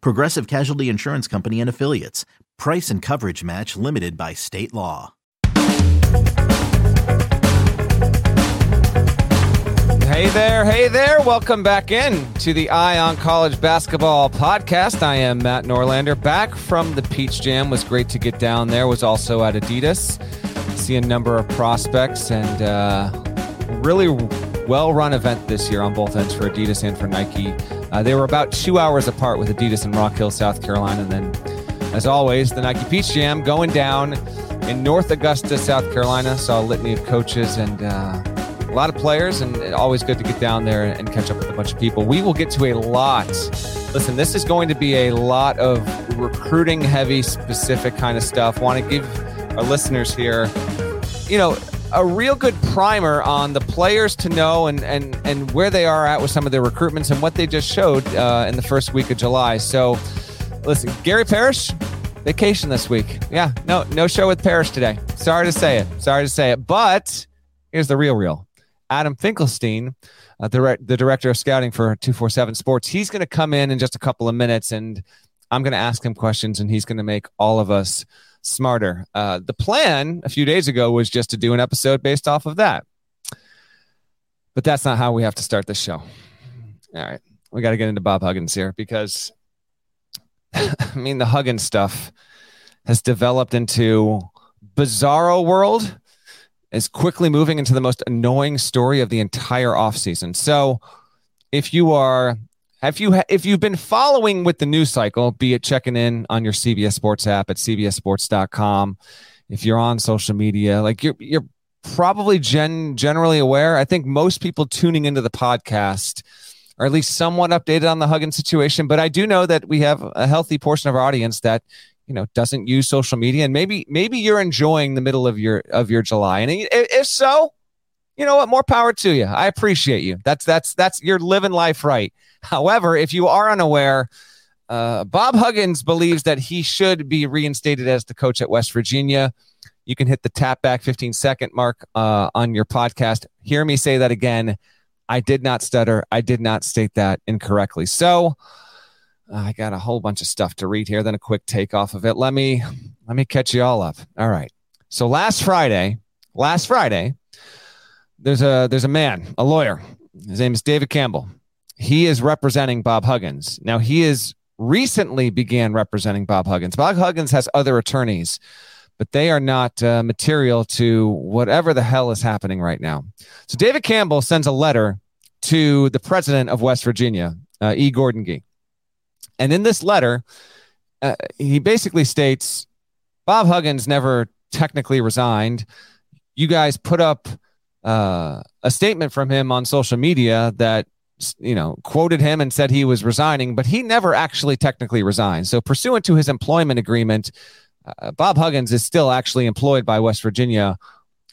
Progressive Casualty Insurance Company and Affiliates. Price and coverage match limited by state law. Hey there, hey there. Welcome back in to the Eye on College Basketball podcast. I am Matt Norlander. Back from the Peach Jam. Was great to get down there. Was also at Adidas. See a number of prospects and uh, really well run event this year on both ends for Adidas and for Nike. Uh, they were about two hours apart with Adidas in Rock Hill, South Carolina. And then, as always, the Nike Peach Jam going down in North Augusta, South Carolina. Saw a litany of coaches and uh, a lot of players, and always good to get down there and catch up with a bunch of people. We will get to a lot. Listen, this is going to be a lot of recruiting heavy, specific kind of stuff. Want to give our listeners here, you know, a real good primer on the players to know and and and where they are at with some of their recruitments and what they just showed uh, in the first week of July. So, listen, Gary Parrish, vacation this week. Yeah, no no show with Parrish today. Sorry to say it. Sorry to say it. But here's the real real. Adam Finkelstein, uh, the, the director of scouting for 247 Sports, he's going to come in in just a couple of minutes and I'm going to ask him questions and he's going to make all of us smarter. Uh, the plan a few days ago was just to do an episode based off of that. But that's not how we have to start this show. All right. We got to get into Bob Huggins here because, I mean, the Huggins stuff has developed into bizarro world is quickly moving into the most annoying story of the entire offseason. So if you are have you if you've been following with the news cycle, be it checking in on your CBS Sports app at cbssports.com, if you're on social media, like you're you're probably gen generally aware. I think most people tuning into the podcast are at least somewhat updated on the Huggins situation, but I do know that we have a healthy portion of our audience that you know doesn't use social media and maybe maybe you're enjoying the middle of your of your July and if so you know what more power to you I appreciate you that's that's that's you're living life right However, if you are unaware, uh, Bob Huggins believes that he should be reinstated as the coach at West Virginia. You can hit the tap back 15 second mark uh, on your podcast. Hear me say that again. I did not stutter. I did not state that incorrectly. So uh, I got a whole bunch of stuff to read here. Then a quick take off of it. Let me let me catch you all up. All right. So last Friday, last Friday, there's a there's a man, a lawyer. His name is David Campbell he is representing Bob Huggins. Now he is recently began representing Bob Huggins. Bob Huggins has other attorneys, but they are not uh, material to whatever the hell is happening right now. So David Campbell sends a letter to the president of West Virginia, uh, E. Gordon Gee. And in this letter, uh, he basically states Bob Huggins never technically resigned. You guys put up uh, a statement from him on social media that you know, quoted him and said he was resigning, but he never actually technically resigned. So, pursuant to his employment agreement, uh, Bob Huggins is still actually employed by West Virginia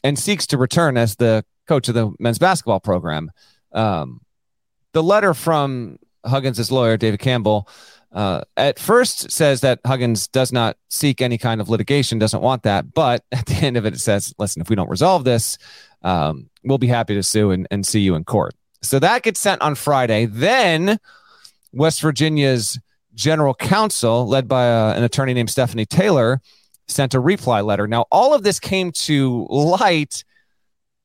and seeks to return as the coach of the men's basketball program. Um, the letter from Huggins' lawyer, David Campbell, uh, at first says that Huggins does not seek any kind of litigation, doesn't want that. But at the end of it, it says, listen, if we don't resolve this, um, we'll be happy to sue and, and see you in court. So that gets sent on Friday. Then West Virginia's general counsel, led by uh, an attorney named Stephanie Taylor, sent a reply letter. Now, all of this came to light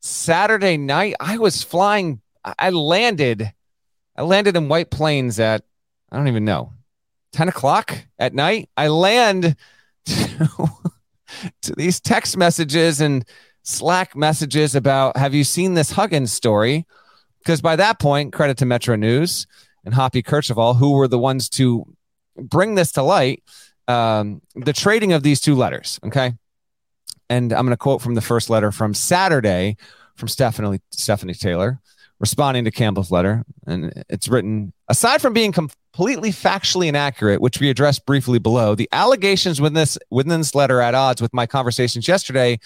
Saturday night. I was flying, I landed, I landed in White Plains at, I don't even know, 10 o'clock at night, I land to, to these text messages and Slack messages about have you seen this Huggins story? Because by that point, credit to Metro News and Hoppy Kercheval, who were the ones to bring this to light, um, the trading of these two letters. Okay. And I'm going to quote from the first letter from Saturday from Stephanie, Stephanie Taylor responding to Campbell's letter. And it's written aside from being completely factually inaccurate, which we addressed briefly below, the allegations within this, within this letter at odds with my conversations yesterday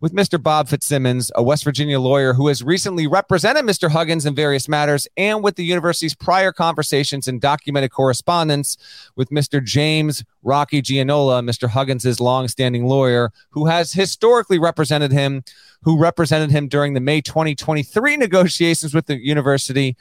with Mr. Bob Fitzsimmons, a West Virginia lawyer who has recently represented Mr. Huggins in various matters, and with the university's prior conversations and documented correspondence with Mr. James Rocky Gianola, Mr. Huggins' longstanding lawyer, who has historically represented him, who represented him during the May 2023 negotiations with the university.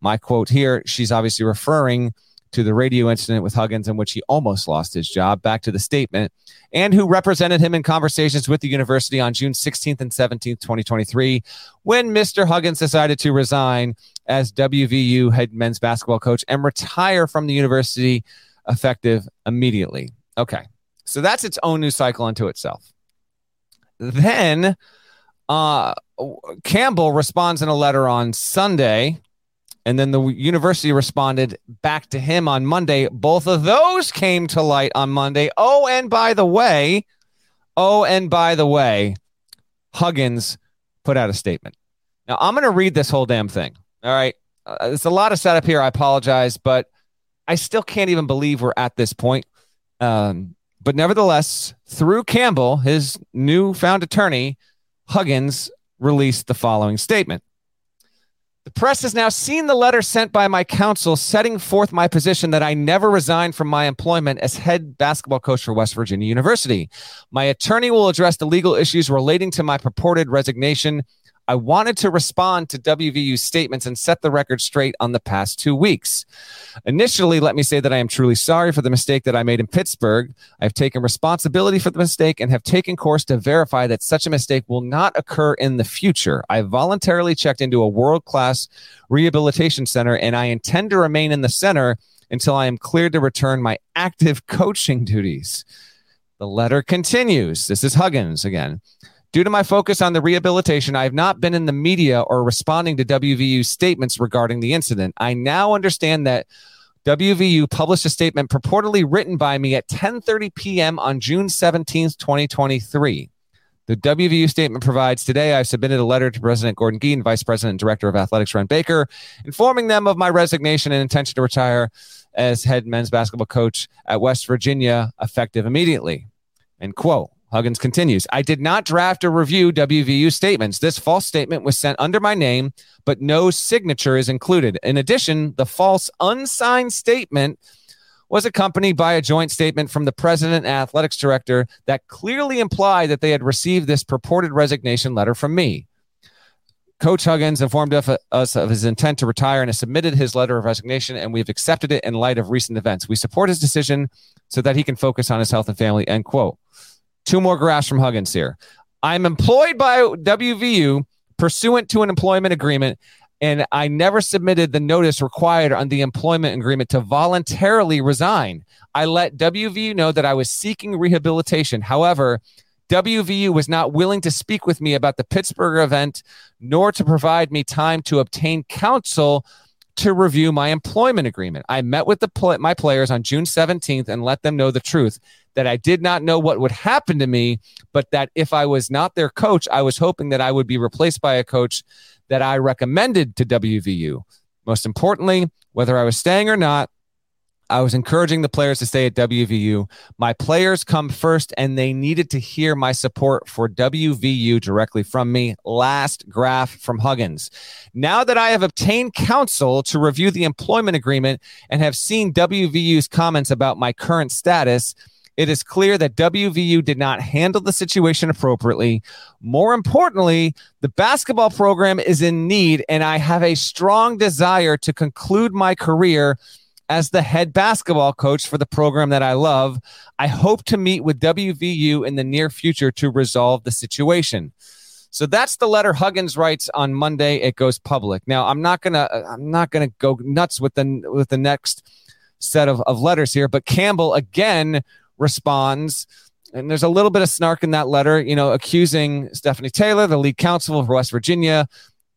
My quote here, she's obviously referring to the radio incident with Huggins in which he almost lost his job, back to the statement, and who represented him in conversations with the university on June 16th and 17th, 2023, when Mr. Huggins decided to resign as WVU head men's basketball coach and retire from the university effective immediately. Okay. So that's its own news cycle unto itself. Then uh, Campbell responds in a letter on Sunday and then the university responded back to him on Monday. Both of those came to light on Monday. Oh, and by the way, oh, and by the way, Huggins put out a statement. Now, I'm going to read this whole damn thing. All right. Uh, it's a lot of setup here. I apologize, but I still can't even believe we're at this point. Um, but nevertheless, through Campbell, his newfound attorney, Huggins released the following statement. The press has now seen the letter sent by my counsel setting forth my position that I never resigned from my employment as head basketball coach for West Virginia University. My attorney will address the legal issues relating to my purported resignation I wanted to respond to WVU's statements and set the record straight on the past two weeks. Initially, let me say that I am truly sorry for the mistake that I made in Pittsburgh. I've taken responsibility for the mistake and have taken course to verify that such a mistake will not occur in the future. I voluntarily checked into a world class rehabilitation center and I intend to remain in the center until I am cleared to return my active coaching duties. The letter continues. This is Huggins again. Due to my focus on the rehabilitation, I have not been in the media or responding to WVU's statements regarding the incident. I now understand that WVU published a statement purportedly written by me at 10:30 p.m. on June 17, 2023. The WVU statement provides today I've submitted a letter to President Gordon Gee and Vice President and Director of Athletics Wren Baker, informing them of my resignation and intention to retire as head men's basketball coach at West Virginia, effective immediately. End quote. Huggins continues, I did not draft or review WVU statements. This false statement was sent under my name, but no signature is included. In addition, the false unsigned statement was accompanied by a joint statement from the president and athletics director that clearly implied that they had received this purported resignation letter from me. Coach Huggins informed us of his intent to retire and has submitted his letter of resignation, and we've accepted it in light of recent events. We support his decision so that he can focus on his health and family. End quote. Two more graphs from Huggins here. I'm employed by WVU pursuant to an employment agreement, and I never submitted the notice required on the employment agreement to voluntarily resign. I let WVU know that I was seeking rehabilitation. However, WVU was not willing to speak with me about the Pittsburgh event, nor to provide me time to obtain counsel to review my employment agreement. I met with the pl- my players on June 17th and let them know the truth that I did not know what would happen to me, but that if I was not their coach, I was hoping that I would be replaced by a coach that I recommended to WVU. Most importantly, whether I was staying or not, I was encouraging the players to stay at WVU. My players come first, and they needed to hear my support for WVU directly from me. Last graph from Huggins. Now that I have obtained counsel to review the employment agreement and have seen WVU's comments about my current status, it is clear that WVU did not handle the situation appropriately. More importantly, the basketball program is in need, and I have a strong desire to conclude my career as the head basketball coach for the program that I love. I hope to meet with WVU in the near future to resolve the situation. So that's the letter Huggins writes on Monday. It goes public. Now I'm not gonna I'm not gonna go nuts with the with the next set of, of letters here. But Campbell again responds, and there's a little bit of snark in that letter, you know, accusing Stephanie Taylor, the lead counsel for West Virginia,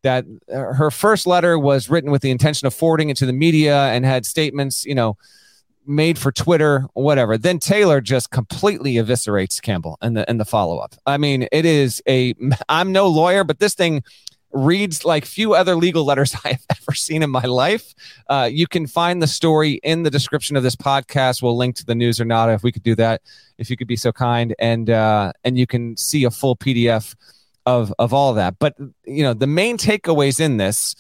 that uh, her first letter was written with the intention of forwarding it to the media and had statements, you know, made for Twitter, whatever. Then Taylor just completely eviscerates Campbell and the and the follow up. I mean, it is a. I'm no lawyer, but this thing reads like few other legal letters I have ever seen in my life. Uh, you can find the story in the description of this podcast. We'll link to the news or not if we could do that, if you could be so kind, and uh, and you can see a full PDF of of all that. But you know, the main takeaways in this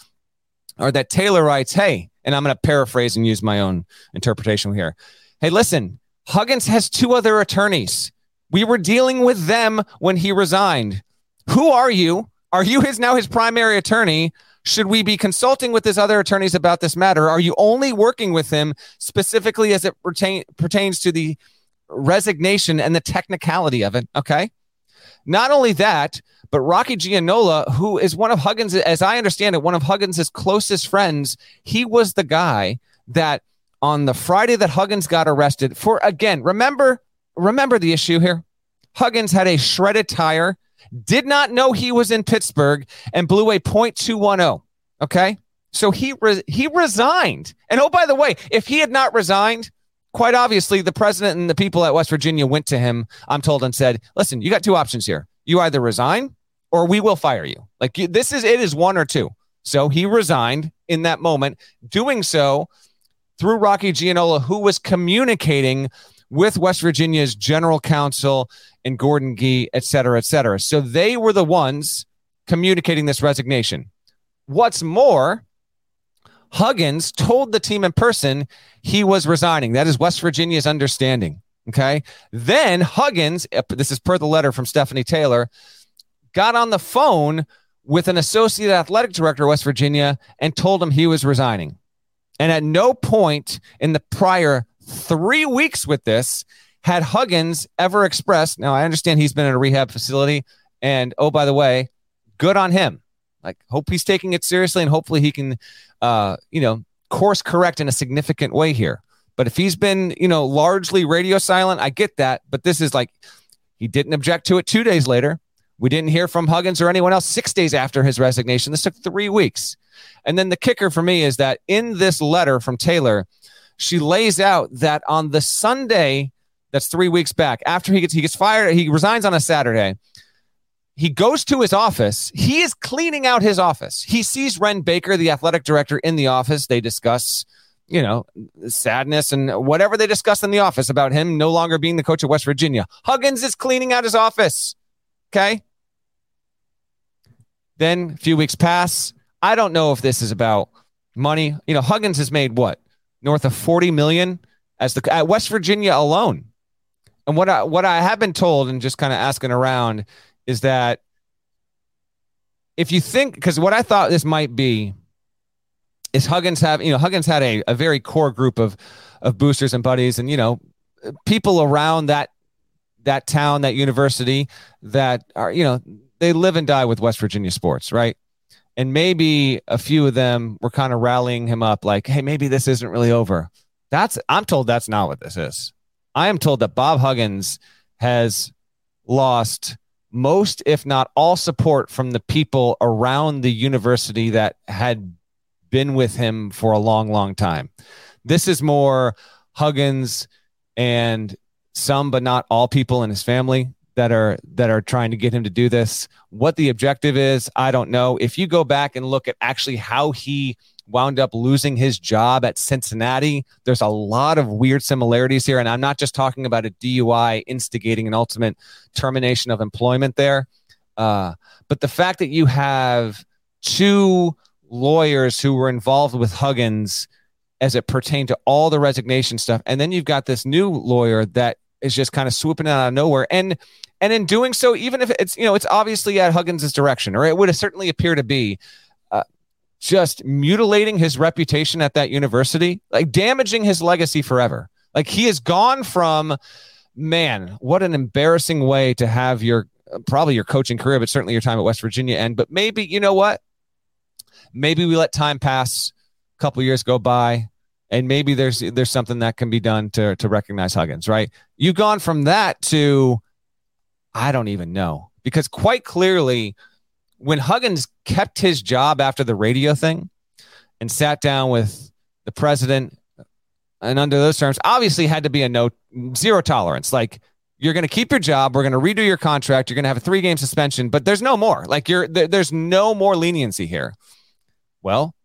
are that Taylor writes, "Hey," and I'm going to paraphrase and use my own interpretation here. Hey, listen, Huggins has two other attorneys. We were dealing with them when he resigned. Who are you? Are you his now his primary attorney? Should we be consulting with his other attorneys about this matter? Are you only working with him specifically as it pertain, pertains to the resignation and the technicality of it? Okay. Not only that, but Rocky Gianola, who is one of Huggins, as I understand it, one of Huggins' closest friends, he was the guy that on the Friday that Huggins got arrested for again, remember, remember the issue here. Huggins had a shredded tire, did not know he was in Pittsburgh, and blew a .210. Okay. So he re- he resigned. And oh, by the way, if he had not resigned, quite obviously the president and the people at West Virginia went to him, I'm told, and said, listen, you got two options here. You either resign or we will fire you. Like this is it is one or two. So he resigned in that moment, doing so through Rocky Gianola, who was communicating with West Virginia's general counsel and Gordon Gee, et cetera, et cetera. So they were the ones communicating this resignation. What's more, Huggins told the team in person he was resigning. That is West Virginia's understanding. Okay. Then Huggins, this is per the letter from Stephanie Taylor, got on the phone with an associate athletic director of West Virginia and told him he was resigning. And at no point in the prior three weeks with this had Huggins ever expressed. Now, I understand he's been in a rehab facility. And oh, by the way, good on him. Like, hope he's taking it seriously and hopefully he can, uh, you know, course correct in a significant way here. But if he's been, you know, largely radio silent, I get that. But this is like, he didn't object to it two days later. We didn't hear from Huggins or anyone else six days after his resignation. This took three weeks. And then the kicker for me is that in this letter from Taylor, she lays out that on the Sunday that's three weeks back, after he gets he gets fired, he resigns on a Saturday. He goes to his office. He is cleaning out his office. He sees Wren Baker, the athletic director, in the office. They discuss, you know, sadness and whatever they discuss in the office about him no longer being the coach of West Virginia. Huggins is cleaning out his office. Okay. Then a few weeks pass. I don't know if this is about money. You know, Huggins has made what north of 40 million as the at West Virginia alone. And what I what I have been told and just kind of asking around is that if you think because what I thought this might be is Huggins have you know Huggins had a, a very core group of of boosters and buddies and you know people around that that town that university that are you know they live and die with West Virginia sports, right? And maybe a few of them were kind of rallying him up, like, hey, maybe this isn't really over. That's, I'm told that's not what this is. I am told that Bob Huggins has lost most, if not all, support from the people around the university that had been with him for a long, long time. This is more Huggins and some, but not all people in his family that are that are trying to get him to do this. What the objective is, I don't know. If you go back and look at actually how he wound up losing his job at Cincinnati, there's a lot of weird similarities here and I'm not just talking about a DUI instigating an ultimate termination of employment there. Uh, but the fact that you have two lawyers who were involved with Huggins as it pertained to all the resignation stuff and then you've got this new lawyer that is just kind of swooping out of nowhere and and in doing so, even if it's, you know, it's obviously at Huggins' direction, or it would certainly appear to be, just mutilating his reputation at that university, like damaging his legacy forever. Like he has gone from, man, what an embarrassing way to have your probably your coaching career, but certainly your time at West Virginia end. But maybe, you know what? Maybe we let time pass, a couple years go by, and maybe there's there's something that can be done to to recognize Huggins, right? You've gone from that to I don't even know because quite clearly when Huggins kept his job after the radio thing and sat down with the president and under those terms obviously had to be a no zero tolerance. Like you're going to keep your job we're going to redo your contract you're going to have a three game suspension but there's no more. Like you're there, there's no more leniency here. Well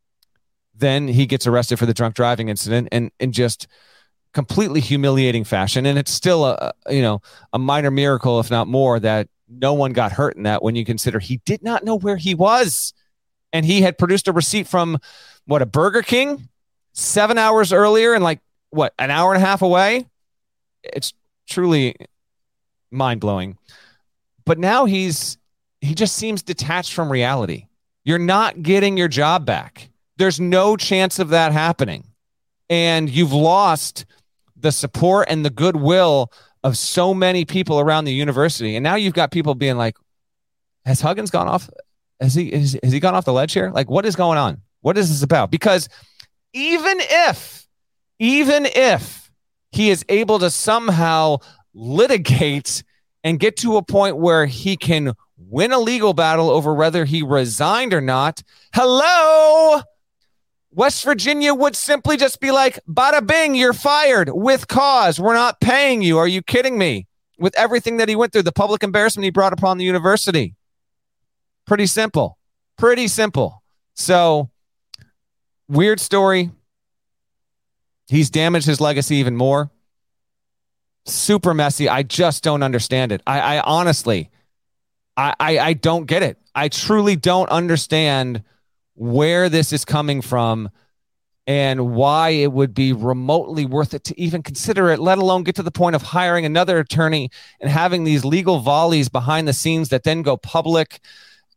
then he gets arrested for the drunk driving incident and and just completely humiliating fashion. And it's still a you know a minor miracle if not more that no one got hurt in that when you consider he did not know where he was. And he had produced a receipt from what a burger king seven hours earlier and like what an hour and a half away? It's truly mind-blowing. But now he's he just seems detached from reality. You're not getting your job back. There's no chance of that happening. And you've lost the support and the goodwill of so many people around the university. And now you've got people being like, has Huggins gone off? Has he, has, has he gone off the ledge here? Like, what is going on? What is this about? Because even if, even if he is able to somehow litigate and get to a point where he can win a legal battle over whether he resigned or not, hello, West Virginia would simply just be like, bada bing, you're fired with cause. We're not paying you. Are you kidding me? With everything that he went through, the public embarrassment he brought upon the university. Pretty simple. Pretty simple. So, weird story. He's damaged his legacy even more. Super messy. I just don't understand it. I, I honestly, I, I, I don't get it. I truly don't understand where this is coming from and why it would be remotely worth it to even consider it, let alone get to the point of hiring another attorney and having these legal volleys behind the scenes that then go public.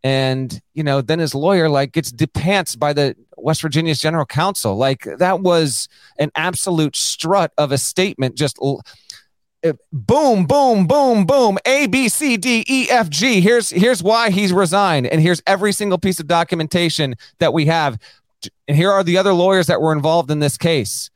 And, you know, then his lawyer like gets depants by the West Virginia's general counsel. Like that was an absolute strut of a statement, just boom, boom, boom, boom, A, B, C, D, E, F, G. Here's here's why he's resigned, and here's every single piece of documentation that we have. And here are the other lawyers that were involved in this case.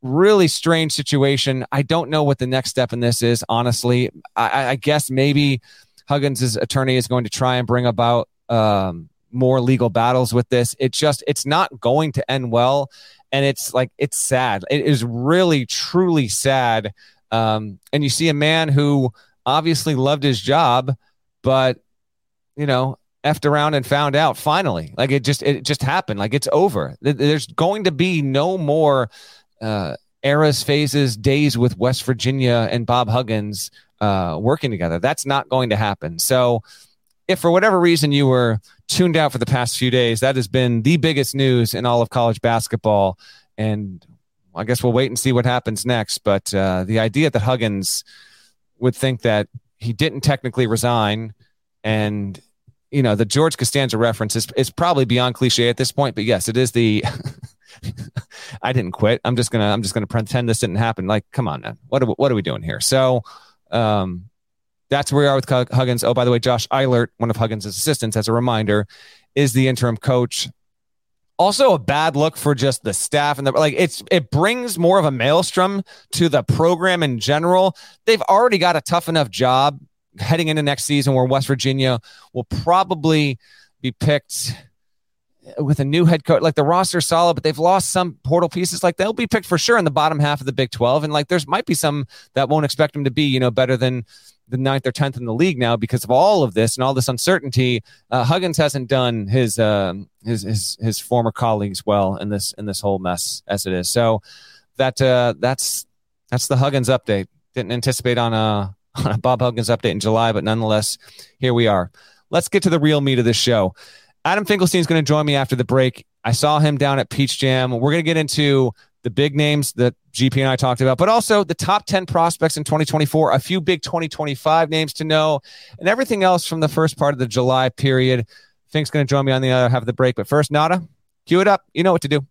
Really strange situation. I don't know what the next step in this is. Honestly, I, I guess maybe Huggins' attorney is going to try and bring about um, more legal battles with this. It just it's not going to end well, and it's like it's sad. It is really truly sad um, and you see a man who obviously loved his job, but you know, effed around and found out finally. Like it just it just happened. Like it's over. There's going to be no more uh, eras, phases, days with West Virginia and Bob Huggins uh, working together. That's not going to happen. So, if for whatever reason you were tuned out for the past few days, that has been the biggest news in all of college basketball. And I guess we'll wait and see what happens next. But uh, the idea that Huggins would think that he didn't technically resign and you know the George Costanza reference is, is probably beyond cliche at this point, but yes, it is the I didn't quit. I'm just gonna I'm just gonna pretend this didn't happen. Like, come on, man. What are, what are we doing here? So, um, that's where we are with Huggins. Oh, by the way, Josh Eilert, one of Huggins' assistants, as a reminder, is the interim coach also a bad look for just the staff and the like it's it brings more of a maelstrom to the program in general. They've already got a tough enough job heading into next season where west virginia will probably be picked with a new head coach like the roster solid but they've lost some portal pieces like they'll be picked for sure in the bottom half of the big 12 and like there's might be some that won't expect them to be you know better than the ninth or tenth in the league now because of all of this and all this uncertainty. Uh, Huggins hasn't done his, uh, his his his former colleagues well in this in this whole mess as it is. So that uh, that's that's the Huggins update. Didn't anticipate on a on a Bob Huggins update in July, but nonetheless, here we are. Let's get to the real meat of this show. Adam Finkelstein is going to join me after the break. I saw him down at Peach Jam. We're going to get into the big names that GP and I talked about, but also the top 10 prospects in 2024, a few big 2025 names to know, and everything else from the first part of the July period. Fink's going to join me on the other half of the break. But first, Nada, cue it up. You know what to do.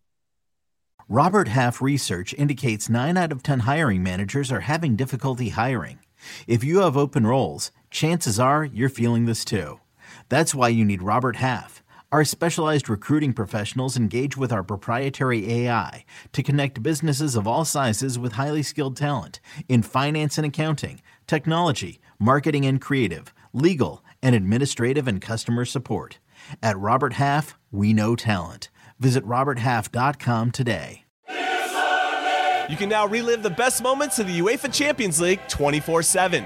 Robert Half research indicates nine out of 10 hiring managers are having difficulty hiring. If you have open roles, chances are you're feeling this too. That's why you need Robert Half. Our specialized recruiting professionals engage with our proprietary AI to connect businesses of all sizes with highly skilled talent in finance and accounting, technology, marketing and creative, legal, and administrative and customer support. At Robert Half, we know talent. Visit RobertHalf.com today. You can now relive the best moments of the UEFA Champions League 24 7.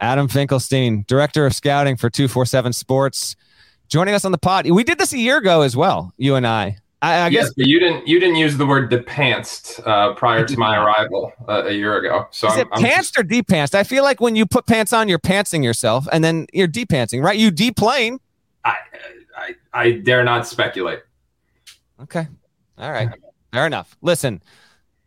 Adam Finkelstein, Director of Scouting for 247 Sports, joining us on the pod. We did this a year ago as well, you and I. I, I yes, guess but you didn't you didn't use the word depantsed uh, prior to my arrival uh, a year ago. So is I'm, it I'm pantsed or depantsed? I feel like when you put pants on, you're pantsing yourself, and then you're depantsing, right? You deplane. I, I I dare not speculate. Okay. All right. Fair enough. Listen,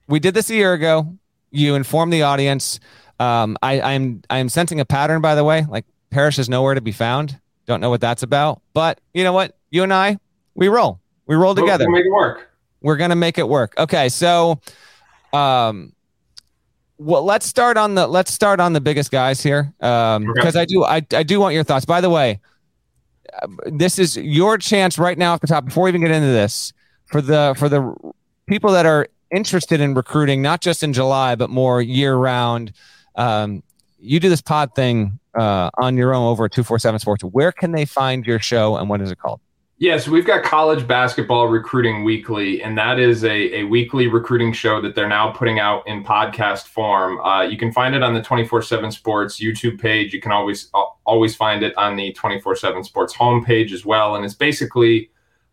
we did this a year ago. You informed the audience. Um, I, I'm I'm sensing a pattern, by the way. Like Parrish is nowhere to be found. Don't know what that's about. But you know what? You and I, we roll. We roll together. We'll- make it work. We're gonna make it work. Okay, so um well let's start on the let's start on the biggest guys here. Um Okay. because I do I, I do want your thoughts. By the way, uh, this is your chance right now off the top before we even get into this for the for the people that are interested in recruiting, not just in July, but more year round. Um, you do this pod thing uh, on your own over at 247 Sports. Where can they find your show and what is it called? Yeah, so we've got College Basketball Recruiting Weekly, and that is a, a weekly recruiting show that they're now putting out in podcast form. Uh, you can find it on the 24 7 Sports YouTube page. You can always always find it on the 24 7 Sports homepage as well. And it's basically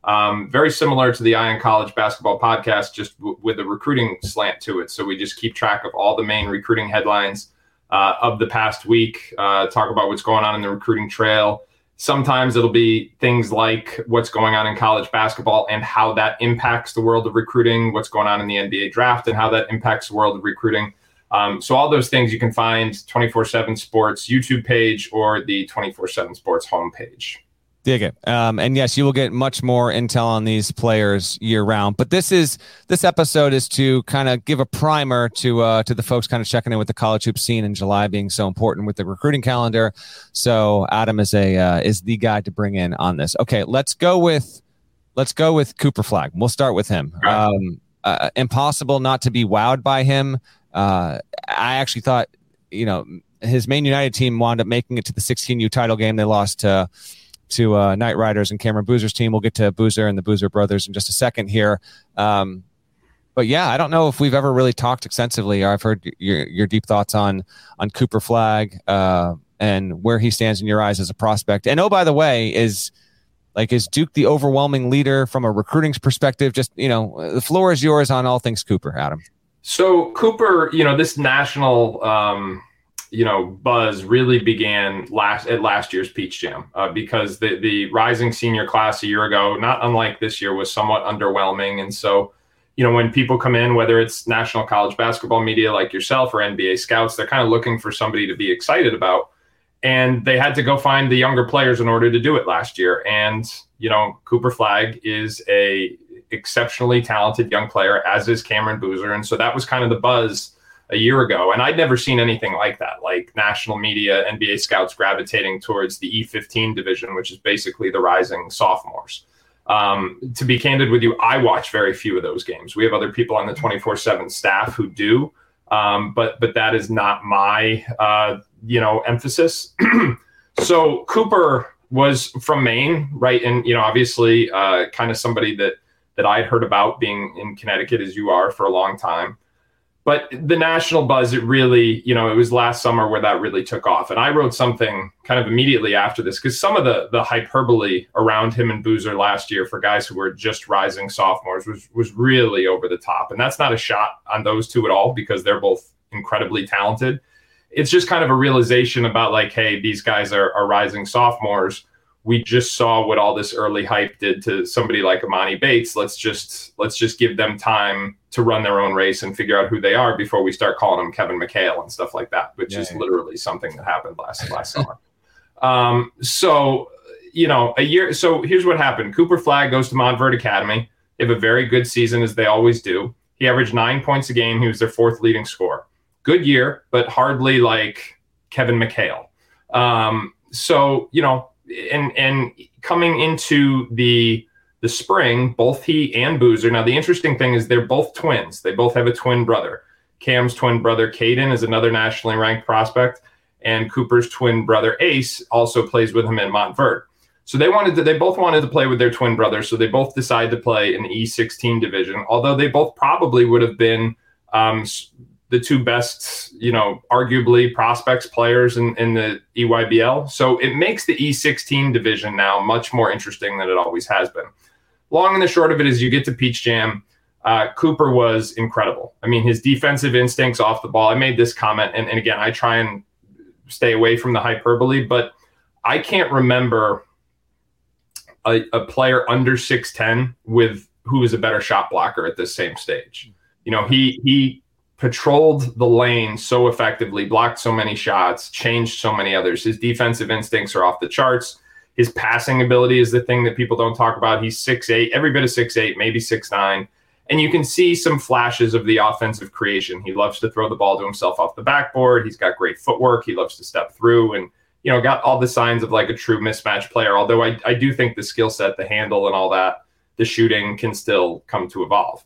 um, very similar to the Eye on College Basketball Podcast, just w- with a recruiting slant to it. So we just keep track of all the main recruiting headlines uh, of the past week, uh, talk about what's going on in the recruiting trail. Sometimes it'll be things like what's going on in college basketball and how that impacts the world of recruiting, what's going on in the NBA draft and how that impacts the world of recruiting. Um, so, all those things you can find 24 7 Sports YouTube page or the 24 7 Sports homepage. Dig it. Um, and yes, you will get much more intel on these players year round. But this is this episode is to kind of give a primer to uh, to the folks kind of checking in with the college hoop scene in July being so important with the recruiting calendar. So Adam is a uh, is the guy to bring in on this. Okay, let's go with let's go with Cooper Flagg. We'll start with him. Um, uh, impossible not to be wowed by him. Uh, I actually thought you know his main United team wound up making it to the 16U title game. They lost to to uh, Knight Riders and Cameron Boozer's team. We'll get to Boozer and the Boozer brothers in just a second here. Um, but yeah, I don't know if we've ever really talked extensively. I've heard your your deep thoughts on on Cooper Flagg uh, and where he stands in your eyes as a prospect. And oh, by the way, is like is Duke the overwhelming leader from a recruiting perspective? Just you know, the floor is yours on all things Cooper, Adam. So Cooper, you know, this national, um, you know, buzz really began last at last year's Peach Jam uh, because the the rising senior class a year ago, not unlike this year, was somewhat underwhelming, and so. You know, when people come in, whether it's national college basketball media like yourself or NBA scouts, they're kind of looking for somebody to be excited about. And they had to go find the younger players in order to do it last year. And, you know, Cooper Flagg is a exceptionally talented young player, as is Cameron Boozer. And so that was kind of the buzz a year ago. And I'd never seen anything like that, like national media, NBA scouts gravitating towards the E15 division, which is basically the rising sophomores. Um, to be candid with you, I watch very few of those games. We have other people on the 24 7 staff who do. Um, but but that is not my uh, you know emphasis. so Cooper was from Maine, right? And you know, obviously, uh, kind of somebody that that I'd heard about being in Connecticut as you are for a long time. But the national buzz, it really, you know, it was last summer where that really took off. And I wrote something kind of immediately after this because some of the the hyperbole around him and Boozer last year for guys who were just rising sophomores was was really over the top. And that's not a shot on those two at all because they're both incredibly talented. It's just kind of a realization about like, hey, these guys are, are rising sophomores we just saw what all this early hype did to somebody like Emoni Bates. Let's just let's just give them time to run their own race and figure out who they are before we start calling them Kevin McHale and stuff like that, which yeah, is yeah. literally something that happened last last summer. Um, so you know, a year. So here's what happened: Cooper Flagg goes to Montverde Academy. They have a very good season, as they always do. He averaged nine points a game. He was their fourth leading scorer. Good year, but hardly like Kevin McHale. Um, so you know, and and coming into the the spring, both he and Boozer. Now the interesting thing is they're both twins. They both have a twin brother. Cam's twin brother Cayden is another nationally ranked prospect, and Cooper's twin brother Ace also plays with him in Montverde. So they wanted to, they both wanted to play with their twin brother. So they both decided to play in the E16 division. Although they both probably would have been um, the two best, you know, arguably prospects players in, in the EYBL. So it makes the E16 division now much more interesting than it always has been. Long and the short of it is you get to Peach Jam. Uh, Cooper was incredible. I mean, his defensive instincts off the ball. I made this comment, and, and again, I try and stay away from the hyperbole, but I can't remember a, a player under 6'10 with who was a better shot blocker at this same stage. You know, he he patrolled the lane so effectively, blocked so many shots, changed so many others. His defensive instincts are off the charts. His passing ability is the thing that people don't talk about. He's six eight, every bit of six eight, maybe six nine. And you can see some flashes of the offensive creation. He loves to throw the ball to himself off the backboard. He's got great footwork. He loves to step through and you know, got all the signs of like a true mismatch player. Although I, I do think the skill set, the handle, and all that, the shooting can still come to evolve.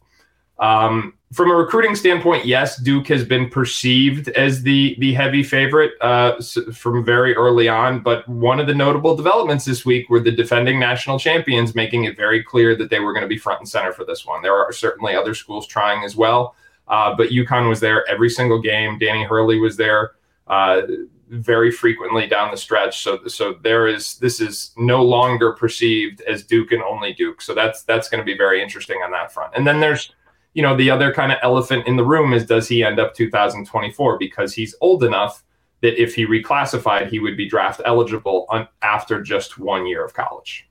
Um, from a recruiting standpoint, yes, Duke has been perceived as the the heavy favorite uh, from very early on. But one of the notable developments this week were the defending national champions making it very clear that they were going to be front and center for this one. There are certainly other schools trying as well, uh, but UConn was there every single game. Danny Hurley was there. Uh, very frequently down the stretch. So so there is this is no longer perceived as Duke and only Duke. So that's that's going to be very interesting on that front. And then there's you know the other kind of elephant in the room is does he end up 2024 because he's old enough that if he reclassified he would be draft eligible on, after just one year of college.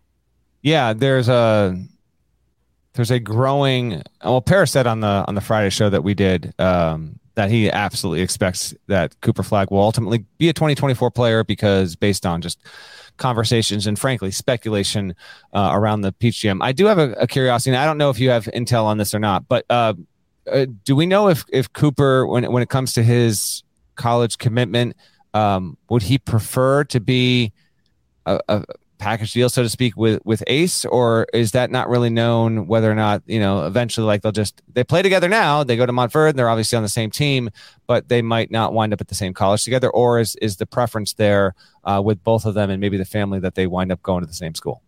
Yeah, there's a there's a growing well Parrish said on the on the Friday show that we did um, that he absolutely expects that Cooper Flagg will ultimately be a 2024 player because based on just conversations and frankly speculation uh, around the Jam. I do have a, a, curiosity. I don't know if you have intel on this or not, but uh, uh, do we know if if Cooper, when when it comes to his college commitment, um, would he prefer to be a, a, package deal, so to speak, with with Ace, or is that not really known whether or not you know eventually like they'll just they play together now, they go to Montverde, they're obviously on the same team, but they might not wind up at the same college together, or is is the preference there uh, with both of them and maybe the family that they wind up going to the same school?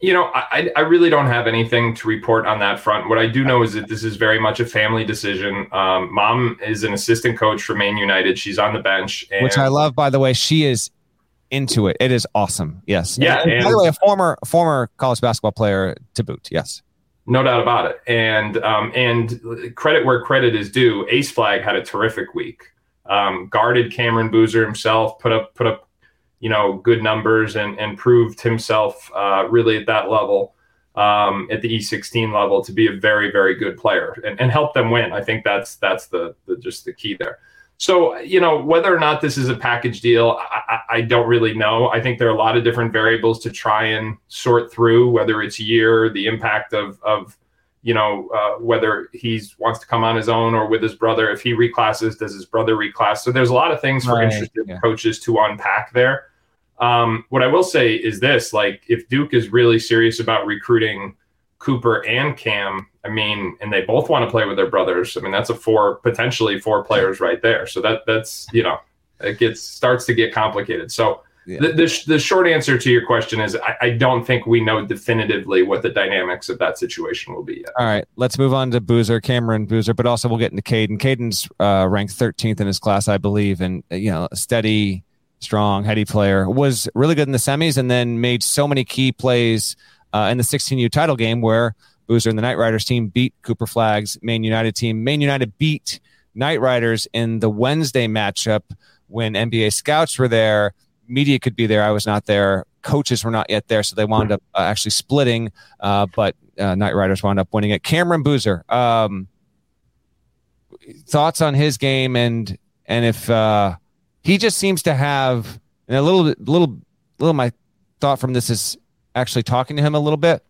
You know, I, I really don't have anything to report on that front. What I do know is that this is very much a family decision. Um, mom is an assistant coach for Maine United. She's on the bench, and- which I love. By the way, she is into it. It is awesome. Yes. Yeah. And, and by the way, a former former college basketball player to boot. Yes. No doubt about it. And um, and credit where credit is due. Ace Flagg had a terrific week. Um, guarded Cameron Boozer himself. Put up put up you know good numbers and and proved himself uh, really at that level. Um, at the E16 level to be a very, very good player and, and help them win. I think that's that's the, the just the key there. So, you know, whether or not this is a package deal, I, I, don't really know. I think there are a lot of different variables to try and sort through, whether it's year, the impact of, of you know, uh, whether he wants to come on his own or with his brother. If he reclasses, does his brother reclass? So there's a lot of things for right. interested yeah. coaches to unpack there. Um, what I will say is this: like, if Duke is really serious about recruiting Cooper and Cam, I mean, and they both want to play with their brothers. I mean, that's a four potentially four players right there. So that that's you know, it gets starts to get complicated. So yeah. the, the, the short answer to your question is I, I, don't think we know definitively what the dynamics of that situation will be yet. All right, let's move on to Boozer, Cameron Boozer, but also we'll get into Cayden. Cayden's uh, ranked 13th in his class, I believe, and you know, steady, strong, heady player was really good in the semis, and then made so many key plays uh, in the 16U title game where Boozer and the Knight Riders team beat Cooper Flagg's, Maine United team. Maine United beat Knight Riders in the Wednesday matchup when NBA scouts were there. Media could be there. I was not there. coaches were not yet there, so they wound up uh, actually splitting. Uh, but uh, Knight Riders wound up winning it. Cameron Boozer, um, thoughts on his game and and if uh, he just seems to have and a little little, little. My thought from this is actually talking to him a little bit.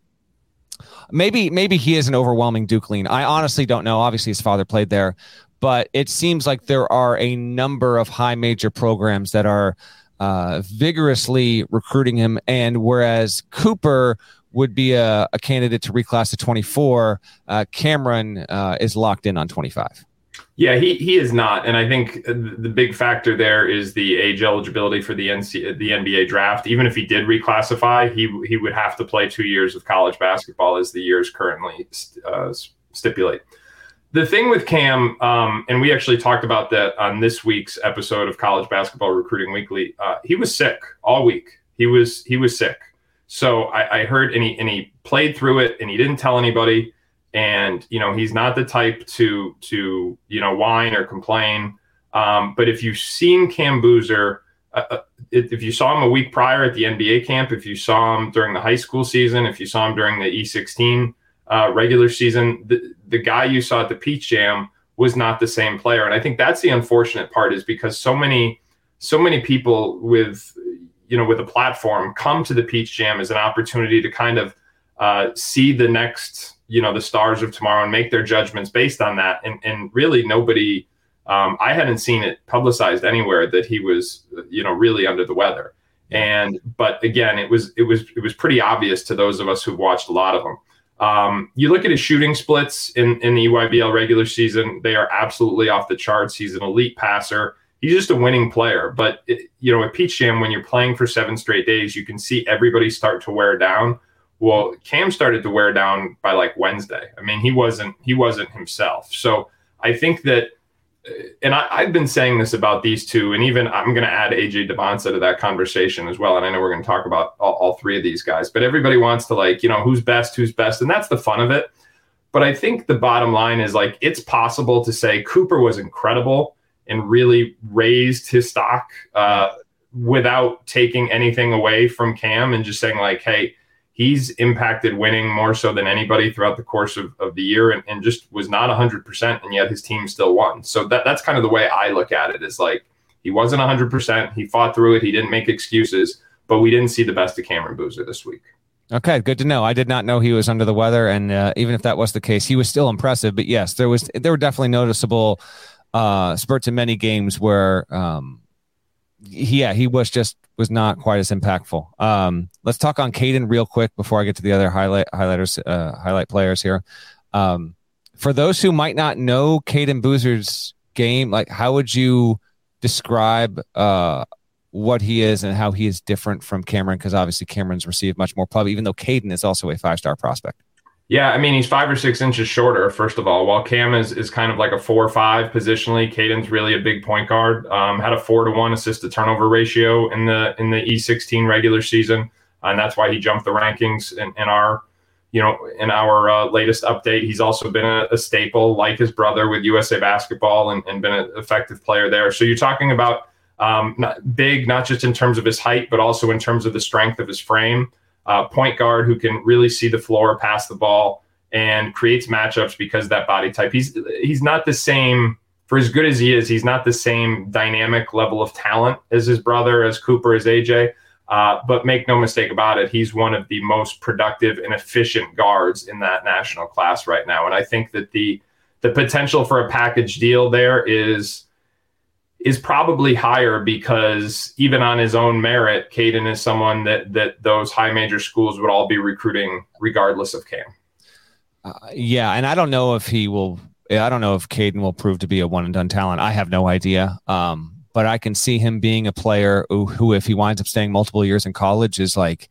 Maybe, maybe he is an overwhelming Duke lean. I honestly don't know. Obviously, his father played there, but it seems like there are a number of high major programs that are uh, vigorously recruiting him. And whereas Cooper would be a, a candidate to reclass to 24, uh, Cameron uh, is locked in on 25. Yeah, he, he is not, and I think the big factor there is the age eligibility for the NC, the NBA draft. Even if he did reclassify, he he would have to play two years of college basketball as the years currently uh, stipulate. The thing with Cam, um, and we actually talked about that on this week's episode of College Basketball Recruiting Weekly. Uh, he was sick all week. He was he was sick. So I, I heard, and he and he played through it, and he didn't tell anybody and you know he's not the type to to you know whine or complain. Um, but if you've seen Cam Boozer, uh, uh if you saw him a week prior at the NBA camp, if you saw him during the high school season, if you saw him during the E16 uh, regular season, the, the guy you saw at the Peach Jam was not the same player. And I think that's the unfortunate part is because so many so many people with you know with a platform come to the Peach Jam as an opportunity to kind of uh, see the next you know the stars of tomorrow and make their judgments based on that. And and really nobody um, i hadn't seen it publicized anywhere that he was you know really under the weather. And but again it was it was it was pretty obvious to those of us who've watched a lot of them. Um, you look at his shooting splits in in the EYBL regular season they are absolutely off the charts. He's an elite passer. He's just a winning player. But it, you know at peach jam when you're playing for seven straight days you can see everybody start to wear down well, Cam started to wear down by like Wednesday. I mean, he wasn't he wasn't himself. So I think that, and I, have been saying this about these two, and even I'm going to add AJ Dybantsa to that conversation as well. And I know we're going to talk about all, all three of these guys, but everybody wants to like you know who's best, who's best, and that's the fun of it. But I think the bottom line is like it's possible to say Cooper was incredible and really raised his stock uh, without taking anything away from Cam and just saying like, hey he's impacted winning more so than anybody throughout the course of, of the year and, and just was not 100% and yet his team still won so that, that's kind of the way i look at it is like he wasn't 100% he fought through it he didn't make excuses but we didn't see the best of cameron boozer this week Okay, good to know. I did not know he was under the weather, and uh, even if that was the case, he was still impressive. But yes, there was there were definitely noticeable uh, spurts in many games where um, yeah, he was just was not quite as impactful. Um, let's talk on Cayden real quick before I get to the other highlight highlighters, uh, highlight players here. Um, for those who might not know Cayden Boozer's game, like how would you describe uh, what he is and how he is different from Cameron? Because obviously Cameron's received much more pub, even though Cayden is also a five star prospect. Yeah, I mean he's five or six inches shorter. First of all, while Cam is is kind of like a four or five positionally, Cayden's really a big point guard. Um, had a four to one assist to turnover ratio in the in the E16 regular season, and that's why he jumped the rankings in, in our you know in our uh, latest update. He's also been a, a, staple, like his brother, with USA Basketball, and, and been an effective player there. So you're talking about um, not big, not just in terms of his height, but also in terms of the strength of his frame uh, point guard who can really see the floor, pass the ball, and creates matchups because that body type. He's he's not the same for as good as he is. He's not the same dynamic level of talent as his brother, as Cooper, as AJ. Uh, but make no mistake about it, he's one of the most productive and efficient guards in that national class right now. And I think that the the potential for a package deal there is is probably higher because even on his own merit, Cayden is someone that that those high major schools would all be recruiting regardless of Cam. Uh, yeah, and I don't know if he will. I don't know if Cayden will prove to be a one and done talent. I have no idea. Um, but I can see him being a player who, who, if he winds up staying multiple years in college, is like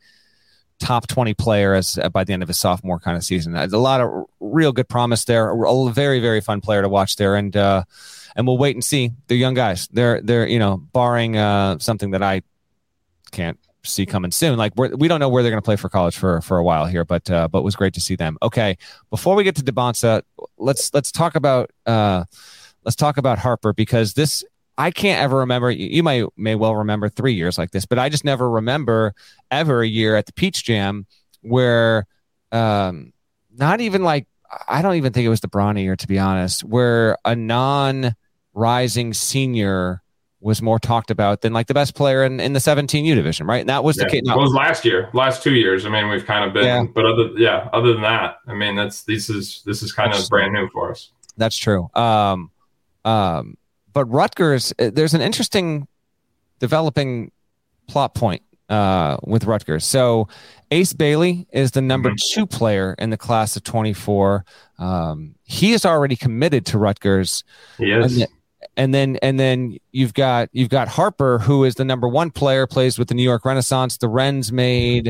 top 20 player as uh, by the end of his sophomore kind of season. There's a lot of real good promise there. A very, very fun player to watch there. And, uh, and we'll wait and see. They're young guys. They're they're you know barring uh, something that I can't see coming soon. Like we're, we don't know where they're going to play for college for for a while here, but uh, but it was great to see them. Okay, before we get to Dybantsa, let's let's talk about uh, let's talk about Harper because this I can't ever remember. You may may well remember three years like this, but I just never remember ever a year at the Peach Jam where, um, not even like I don't even think it was the Bronny year to be honest, where a non-rising senior was more talked about than like the best player in, in the 17U division, right? And that was yeah. the case. No. It was last year, last two years. I mean, we've kind of been, yeah. but other yeah, other than that, I mean, that's this is this is kind that's of brand new for us. That's true. Um, um, but Rutgers, uh, there's an interesting developing plot point uh, with Rutgers. So Ace Bailey is the number mm-hmm. two player in the class of 24. Um, he is already committed to Rutgers. Yes. And, then and then you've got you've got Harper, who is the number one player, plays with the New York Renaissance. The Rens made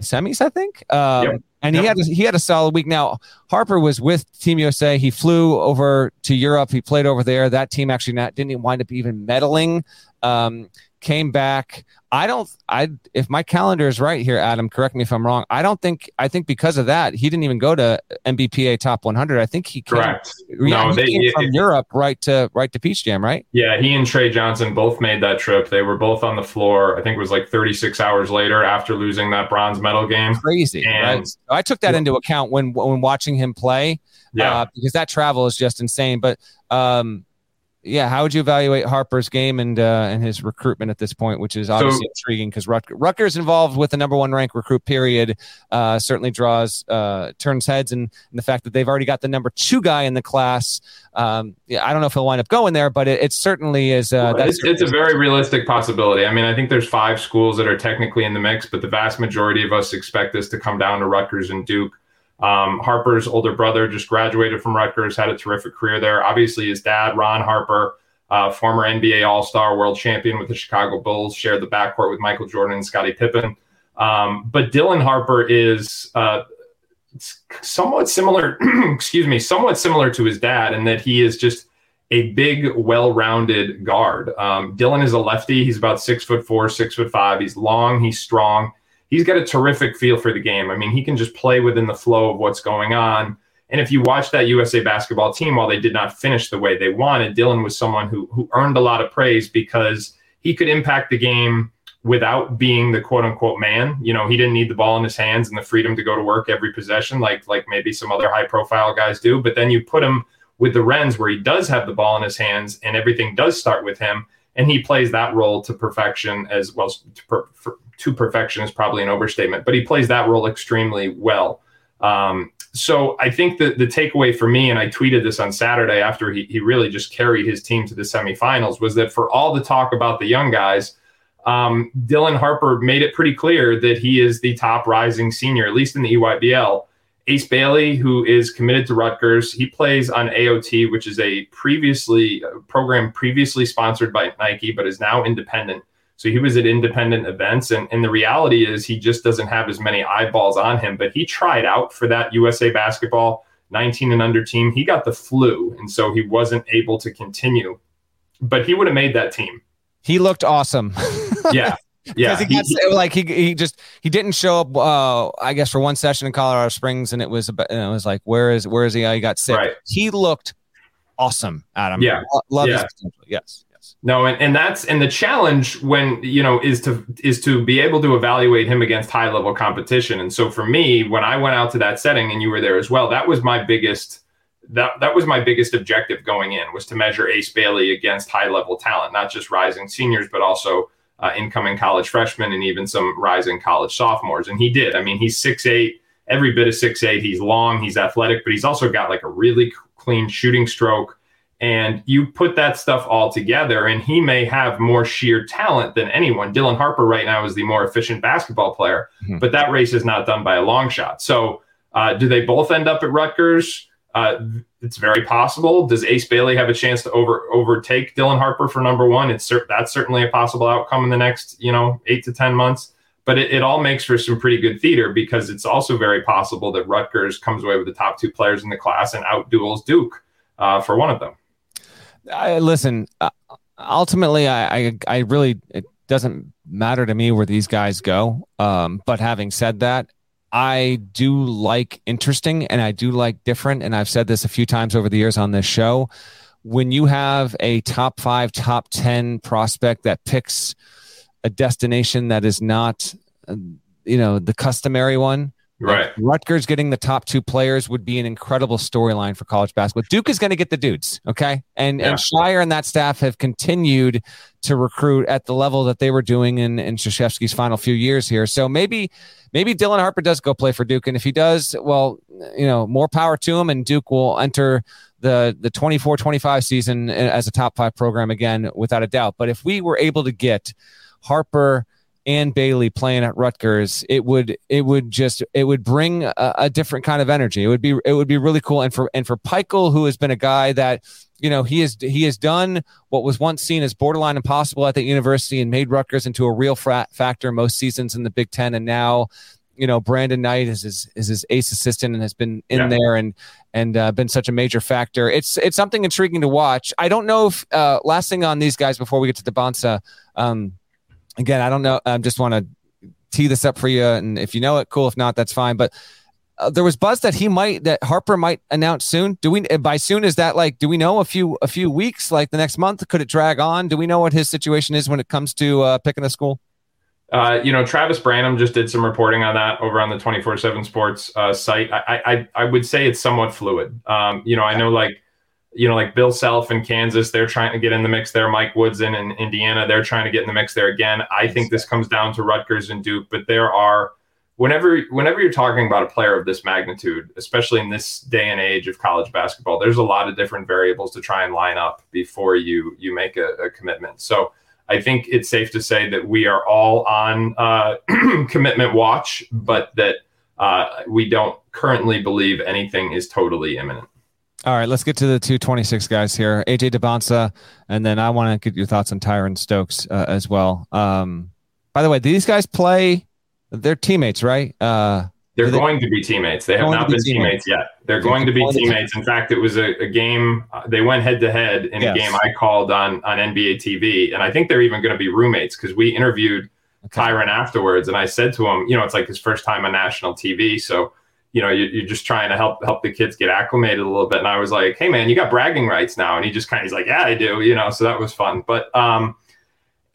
semis, I think. Um, yep. And yep. he had a, he had a solid week. Now Harper was with Team USA. He flew over to Europe. He played over there. That team actually not, didn't wind up even medaling. Um, came back. I don't. I if my calendar is right here, Adam. Correct me if I'm wrong. I don't think. I think because of that, he didn't even go to NBPA Top 100. I think he came, correct. Yeah, no, they, came it, from it, Europe right to right to Peach Jam, right? Yeah, he and Tre Johnson both made that trip. They were both on the floor. I think it was like 36 hours later after losing that bronze medal game. Crazy. And, right? I took that yeah. into account when when watching him play. Yeah, uh, because that travel is just insane. But um, yeah, how would you evaluate Harper's game and uh, and his recruitment at this point, which is obviously so, intriguing because Rut- Rutgers involved with the number one ranked recruit period uh, certainly draws uh, turns heads, and, and, the fact that they've already got the number two guy in the class. Um, yeah, I don't know if he'll wind up going there, but it, it certainly is. Uh, well, it's, it's a very realistic possibility. I mean, I think there's five schools that are technically in the mix, but the vast majority of us expect this to come down to Rutgers and Duke. Um, Harper's older brother just graduated from Rutgers, had a terrific career there. Obviously, his dad, Ron Harper, uh, former NBA All Star, world champion with the Chicago Bulls, shared the backcourt with Michael Jordan and Scottie Pippen. Um, but Dylan Harper is uh, somewhat similar, excuse me, somewhat similar to his dad in that he is just a big, well-rounded guard. Um, Dylan is a lefty. He's about six foot four, six foot five. He's long. He's strong he's got a terrific feel for the game. I mean, he can just play within the flow of what's going on. And if you watch that USA basketball team, while they did not finish the way they wanted, Dylan was someone who who earned a lot of praise because he could impact the game without being the quote unquote man. You know, he didn't need the ball in his hands and the freedom to go to work every possession like like maybe some other high profile guys do. But then you put him with the Rens where he does have the ball in his hands and everything does start with him and he plays that role to perfection as well to, per, to perfection is probably an overstatement but he plays that role extremely well um, so i think that the takeaway for me and i tweeted this on saturday after he, he really just carried his team to the semifinals was that for all the talk about the young guys um, dylan harper made it pretty clear that he is the top rising senior at least in the eybl Ace Bailey, who is committed to Rutgers, he plays on AOT, which is a previously a program previously sponsored by Nike, but is now independent. So he was at independent events, and, and the reality is he just doesn't have as many eyeballs on him. But he tried out for that USA basketball 19 and under team. He got the flu, and so he wasn't able to continue. But he would have made that team. He looked awesome. yeah, yeah, he got he, like he he just he didn't show up. Uh, I guess for one session in Colorado Springs, and it was about, and it was like, where is where is he? He got sick. Right. He looked awesome, Adam. Yeah, love yeah. his potential. Yes. No, and, and that's and the challenge when you know is to is to be able to evaluate him against high level competition. And so for me, when I went out to that setting, and you were there as well, that was my biggest that that was my biggest objective going in was to measure Ace Bailey against high level talent, not just rising seniors, but also uh, incoming college freshmen and even some rising college sophomores. And he did. I mean, he's six eight, every bit of six eight. He's long, he's athletic, but he's also got like a really clean shooting stroke. And you put that stuff all together, and he may have more sheer talent than anyone. Dylan Harper right now is the more efficient basketball player, mm-hmm. but that race is not done by a long shot. So, uh, do they both end up at Rutgers? Uh, it's very possible. Does Ace Bailey have a chance to over overtake Dylan Harper for number one? It's that's certainly a possible outcome in the next you know eight to ten months. But it, it all makes for some pretty good theater because it's also very possible that Rutgers comes away with the top two players in the class and outduels Duke uh, for one of them. I, listen, uh, ultimately, I, I, I really it doesn't matter to me where these guys go. Um, but having said that, I do like interesting and I do like different. And I've said this a few times over the years on this show. when you have a top five, top 10 prospect that picks a destination that is not, uh, you know, the customary one, Right. Rutgers getting the top two players would be an incredible storyline for college basketball. Duke is going to get the dudes, okay? And Yeah. and Scheyer and that staff have continued to recruit at the level that they were doing in in Krzyzewski's final few years here. So maybe maybe Dylan Harper does go play for Duke, and if he does, well, you know, more power to him, and Duke will enter the the 24-25 season as a top five program again, without a doubt. But if we were able to get Harper and Bailey playing at Rutgers, it would it would just it would bring a, a, different kind of energy. It would be it would be really cool. And for and for Pikiell, who has been a guy that you know he has he has done what was once seen as borderline impossible at the university and made Rutgers into a real fra- factor most seasons in the Big Ten, and now. You know, Brandin Knight is his is his ace assistant and has been in Yeah. there and and uh, been such a major factor. It's it's something intriguing to watch. I don't know if uh, last thing on these guys before we get to Dybantsa. Um, again, I don't know. I just want to tee this up for you, and if you know it, cool. If not, that's fine. But uh, there was buzz that he might that Harper might announce soon. Do we by soon is that like do we know a few a few weeks like the next month? Could it drag on? Do we know what his situation is when it comes to uh, picking a school? Uh, you know, Travis Branham just did some reporting on that over on the 24 7 sports uh, site. I, I, I would say it's somewhat fluid. Um, you know, I know like, you know, like Bill Self in Kansas, they're trying to get in the mix there. Mike Woodson in Indiana, they're trying to get in the mix there again. I think this comes down to Rutgers and Duke, but there are, whenever, whenever you're talking about a player of this magnitude, especially in this day and age of college basketball, there's a lot of different variables to try and line up before you, you make a, a commitment. So, I think it's safe to say that we are all on uh, commitment watch, but that uh, we don't currently believe anything is totally imminent. All right, let's get to the 226 guys here. AJ Dybantsa, and then I want to get your thoughts on Tyran Stokes uh, as well. Um, by the way, these guys play, they're teammates, right? Uh, They're they- going to be teammates. They have not be been teammates yet. They're going to be Going to be- teammates. In fact, it was a, a game. Uh, they went head to head in Yes. a game I called on on NBA TV, and I think they're even going to be roommates because we interviewed okay. Tyran afterwards, and I said to him, you know, it's like his first time on national TV, so you know, you, you're just trying to help help the kids get acclimated a little bit. And I was like, hey man, you got bragging rights now, and he just kind of he's like, yeah, I do, you know. So that was fun. But um,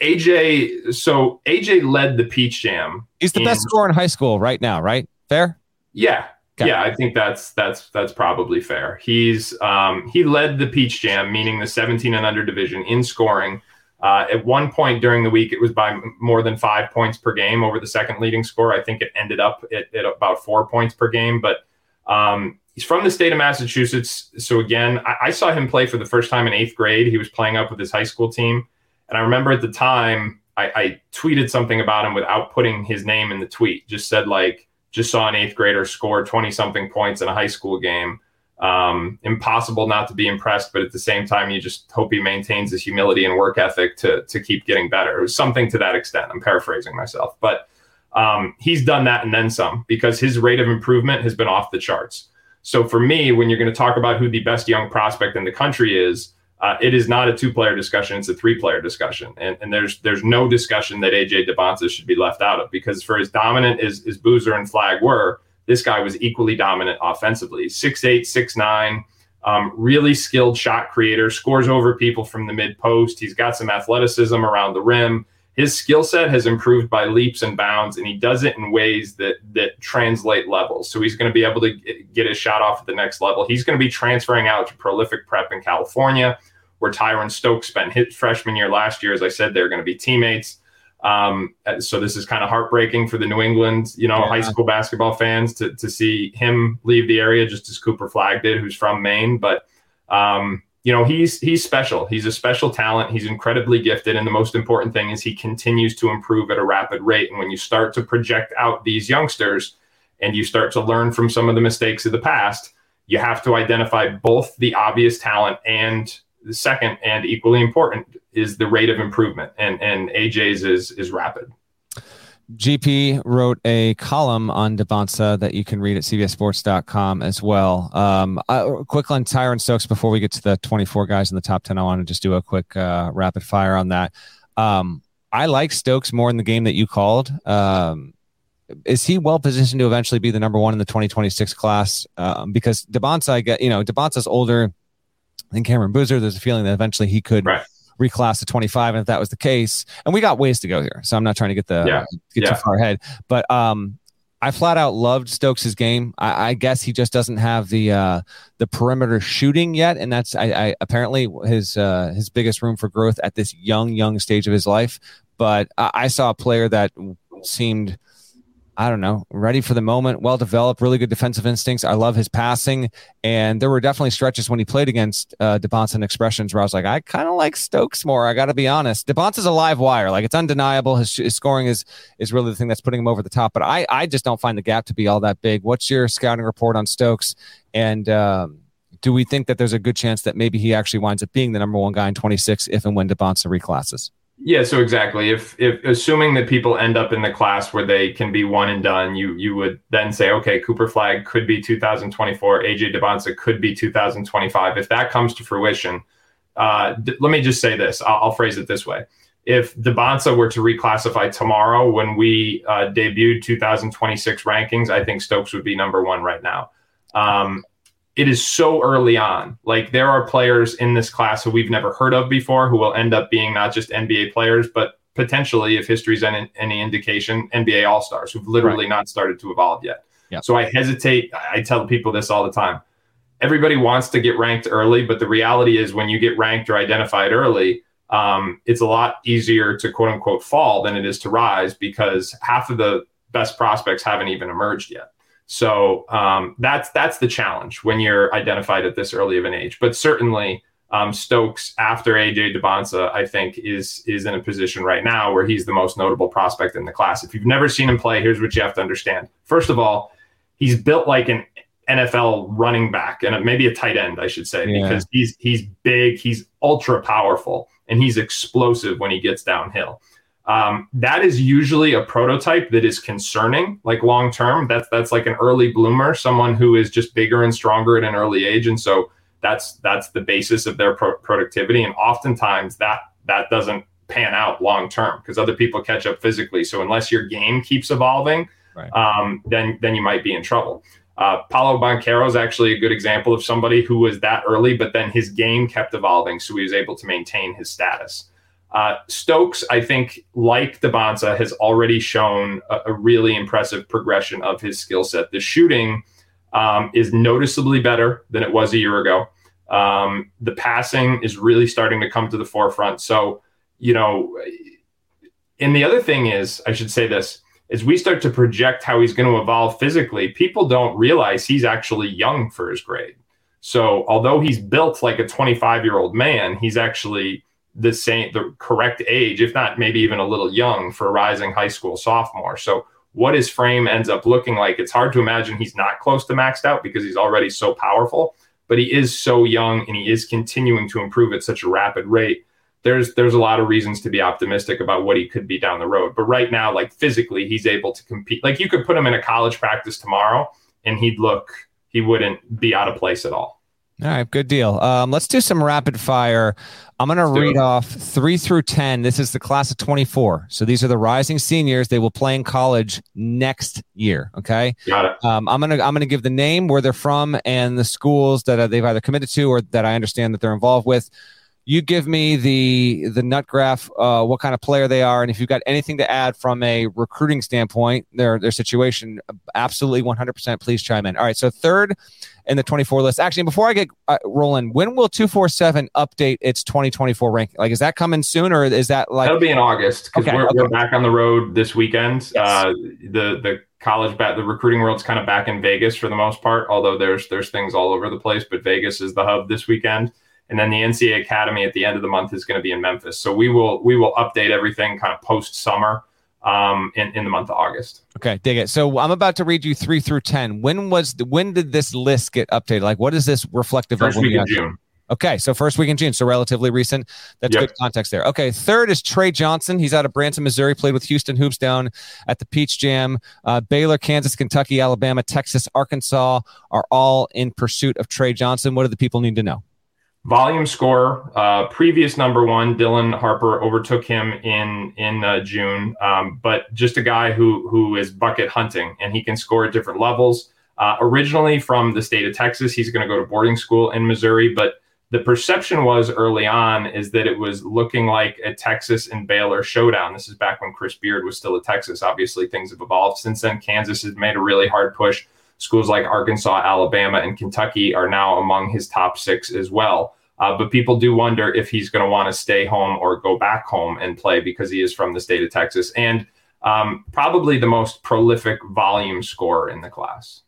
AJ, so AJ led the Peach Jam. He's the best scorer in high school right now, right? Fair? Yeah. Okay. Yeah, I think that's that's that's probably fair. He's um, he led the Peach Jam, meaning the 17 and under division in scoring. Uh, at one point during the week, it was by more than five points per game over the second leading score. I think it ended up at, at about four points per game. But um, he's from the state of Massachusetts, so again, I, I saw him play for the first time in eighth grade. He was playing up with his high school team, and I remember at the time I, I tweeted something about him without putting his name in the tweet. Just said like just saw an eighth grader score 20 something points in a high school game. Um, impossible not to be impressed, but at the same time, you just hope he maintains his humility and work ethic to, to keep getting better. It was something to that extent. I'm paraphrasing myself, but um, he's done that and then some because his rate of improvement has been off the charts. So for me, when you're going to talk about who the best young prospect in the country is, uh, it is not a two-player discussion; it's a three-player discussion, and, and there's there's no discussion that AJ Dybantsa should be left out of because for as dominant as, as Boozer and Flagg were, this guy was equally dominant offensively. Six eight, six nine, um, really skilled shot creator, scores over people from the mid post. He's got some athleticism around the rim. His skill set has improved by leaps and bounds, and he does it in ways that that translate levels. So he's going to be able to get- get his shot off at the next level. He's going to be transferring out to prolific prep in California, where Tyran Stokes spent his freshman year last year. As I said, they're going to be teammates. Um, so this is kind of heartbreaking for the New England, you know, Yeah. high school basketball fans to to see him leave the area, just as Cooper Flagg did, who's from Maine. But um, you know, he's he's special. He's a special talent. He's incredibly gifted, and the most important thing is he continues to improve at a rapid rate. And when you start to project out these youngsters, and you start to learn from some of the mistakes of the past, you have to identify both the obvious talent and the second and equally important is the rate of improvement. And and AJ's is is rapid. GP wrote a column on Dybantsa that you can read at cbssports.com as well. Um, uh, quick on Tyran Stokes before we get to the 24 guys in the top 10. I want to just do a quick uh, rapid fire on that. Um, I like Stokes more in the game that you called. Um, is he well positioned to eventually be the number one in the 2026 class? Um, because Dybantsa, I get, you know, Dybantsa's older. than Cameron Boozer, there's a feeling that eventually he could Right. Reclass to 25. And if that was the case, and we got ways to go here. So I'm not trying to get the Yeah. get Yeah. too far ahead. But um I flat out loved Stokes' game. I, I guess he just doesn't have the uh, the perimeter shooting yet, and that's I, I apparently his uh, his biggest room for growth at this young young stage of his life. But I, I saw a player that seemed I don't know, ready for the moment, well developed, really good defensive instincts. I love his passing. And there were definitely stretches when he played against uh, and expressions where I was like, I kind of like Stokes more. I got to be honest. Dybantsa is a live wire. Like it's undeniable. His, his scoring is is really the thing that's putting him over the top. But I, I just don't find the gap to be all that big. What's your scouting report on Stokes? And um, do we think that there's a good chance that maybe he actually winds up being the number one guy in 26 if and when Dybantsa reclasses? Yeah, so exactly. If if assuming that people end up in the class where they can be one and done, you you would then say, okay, Cooper Flagg could be 2024, AJ Dybantsa could be 2025. If that comes to fruition, uh, d- let me just say this. I'll, I'll phrase it this way: If Dybantsa were to reclassify tomorrow when we uh, debuted 2026 rankings, I think Stokes would be number one right now. Um, it is so early on. Like there are players in this class who we've never heard of before who will end up being not just NBA players, but potentially, if history's any, any indication, NBA All Stars who've literally not started to evolve yet. Yep. So I hesitate. I tell people this all the time. Everybody wants to get ranked early, but the reality is when you get ranked or identified early, um, it's a lot easier to quote unquote fall than it is to rise because half of the best prospects haven't even emerged yet. So um, that's that's the challenge when you're identified at this early of an age. But certainly, um, Stokes after AJ Dybantsa, I think is is in a position right now where he's the most notable prospect in the class. If you've never seen him play, here's what you have to understand. First of all, he's built like an NFL running back and maybe a tight end, I should say, Yeah. because he's he's big, he's ultra powerful, and he's explosive when he gets downhill. Um, that is usually a prototype that is concerning, like long term. That's that's like an early bloomer, someone who is just bigger and stronger at an early age, and so that's that's the basis of their pro- productivity. And oftentimes that that doesn't pan out long term because other people catch up physically. So unless your game keeps evolving, Right. um, then then you might be in trouble. Uh, Paolo Banchero is actually a good example of somebody who was that early, but then his game kept evolving, so he was able to maintain his status. Uh, Stokes, I think, like Dybantsa, has already shown a, a really impressive progression of his skill set. The shooting um, is noticeably better than it was a year ago. Um, the passing is really starting to come to the forefront. So, you know, and the other thing is, I should say this, as we start to project how he's going to evolve physically, people don't realize he's actually young for his grade. So, although he's built like a 25 year old man, he's actually the same, the correct age, if not maybe even a little young for a rising high school sophomore. So, what his frame ends up looking like, it's hard to imagine he's not close to maxed out because he's already so powerful, but he is so young and he is continuing to improve at such a rapid rate. There's there's a lot of reasons to be optimistic about what he could be down the road. But right now, like physically, he's able to compete. Like you could put him in a college practice tomorrow and he'd look he wouldn't be out of place at all. All right, good deal. Um, let's do some rapid fire. I'm going to read it. off three through 10. This is the class of 24. So these are the rising seniors. They will play in college next year. Okay. Got it. Um, I'm going to, I'm going to give the name, where they're from, and the schools that uh, they've either committed to or that I understand that they're involved with. You give me the the nut graph, uh, what kind of player they are, and if you've got anything to add from a recruiting standpoint, their their situation, absolutely 100%. Please chime in. All right, so third in the 24 list. Actually, before I get uh, rolling, when will 247 update its 2024 ranking? Like, is that coming soon, or is that like That'll be in August because Okay, we're, okay. we're back on the road this weekend. Yes. Uh, the the college bat the recruiting world's kind of back in Vegas for the most part, although there's there's things all over the place. But Vegas is the hub this weekend, and then the NCAA Academy at the end of the month is going to be in Memphis. So we will we will update everything kind of post summer um, in in the month of August. Okay, dig it. So I'm about to read you three through ten. When was the, when did this list get updated? Like, what is this reflective First of? week of June. Okay, so first week in June, so relatively recent. That's Yep. good context there. Okay, third is Tre Johnson. He's out of Branson, Missouri. Played with Houston Hoops down at the Peach Jam. Uh, Baylor, Kansas, Kentucky, Alabama, Texas, Arkansas are all in pursuit of Tre Johnson. What do the people need to know? Volume scorer. Uh, previous number one, Dylan Harper, overtook him in in uh, June. Um, but just a guy who who is bucket hunting, and he can score at different levels. Uh, originally from the state of Texas, he's going to go to boarding school in Missouri, but the perception was early on is that it was looking like a Texas and Baylor showdown. This is back when Chris Beard was still at Texas. Obviously, things have evolved since then. Kansas has made a really hard push. Schools like Arkansas, Alabama, and Kentucky are now among his top six as well. Uh, but people do wonder if he's going to want to stay home or go back home and play because he is from the state of Texas and um, probably the most prolific volume scorer in the class.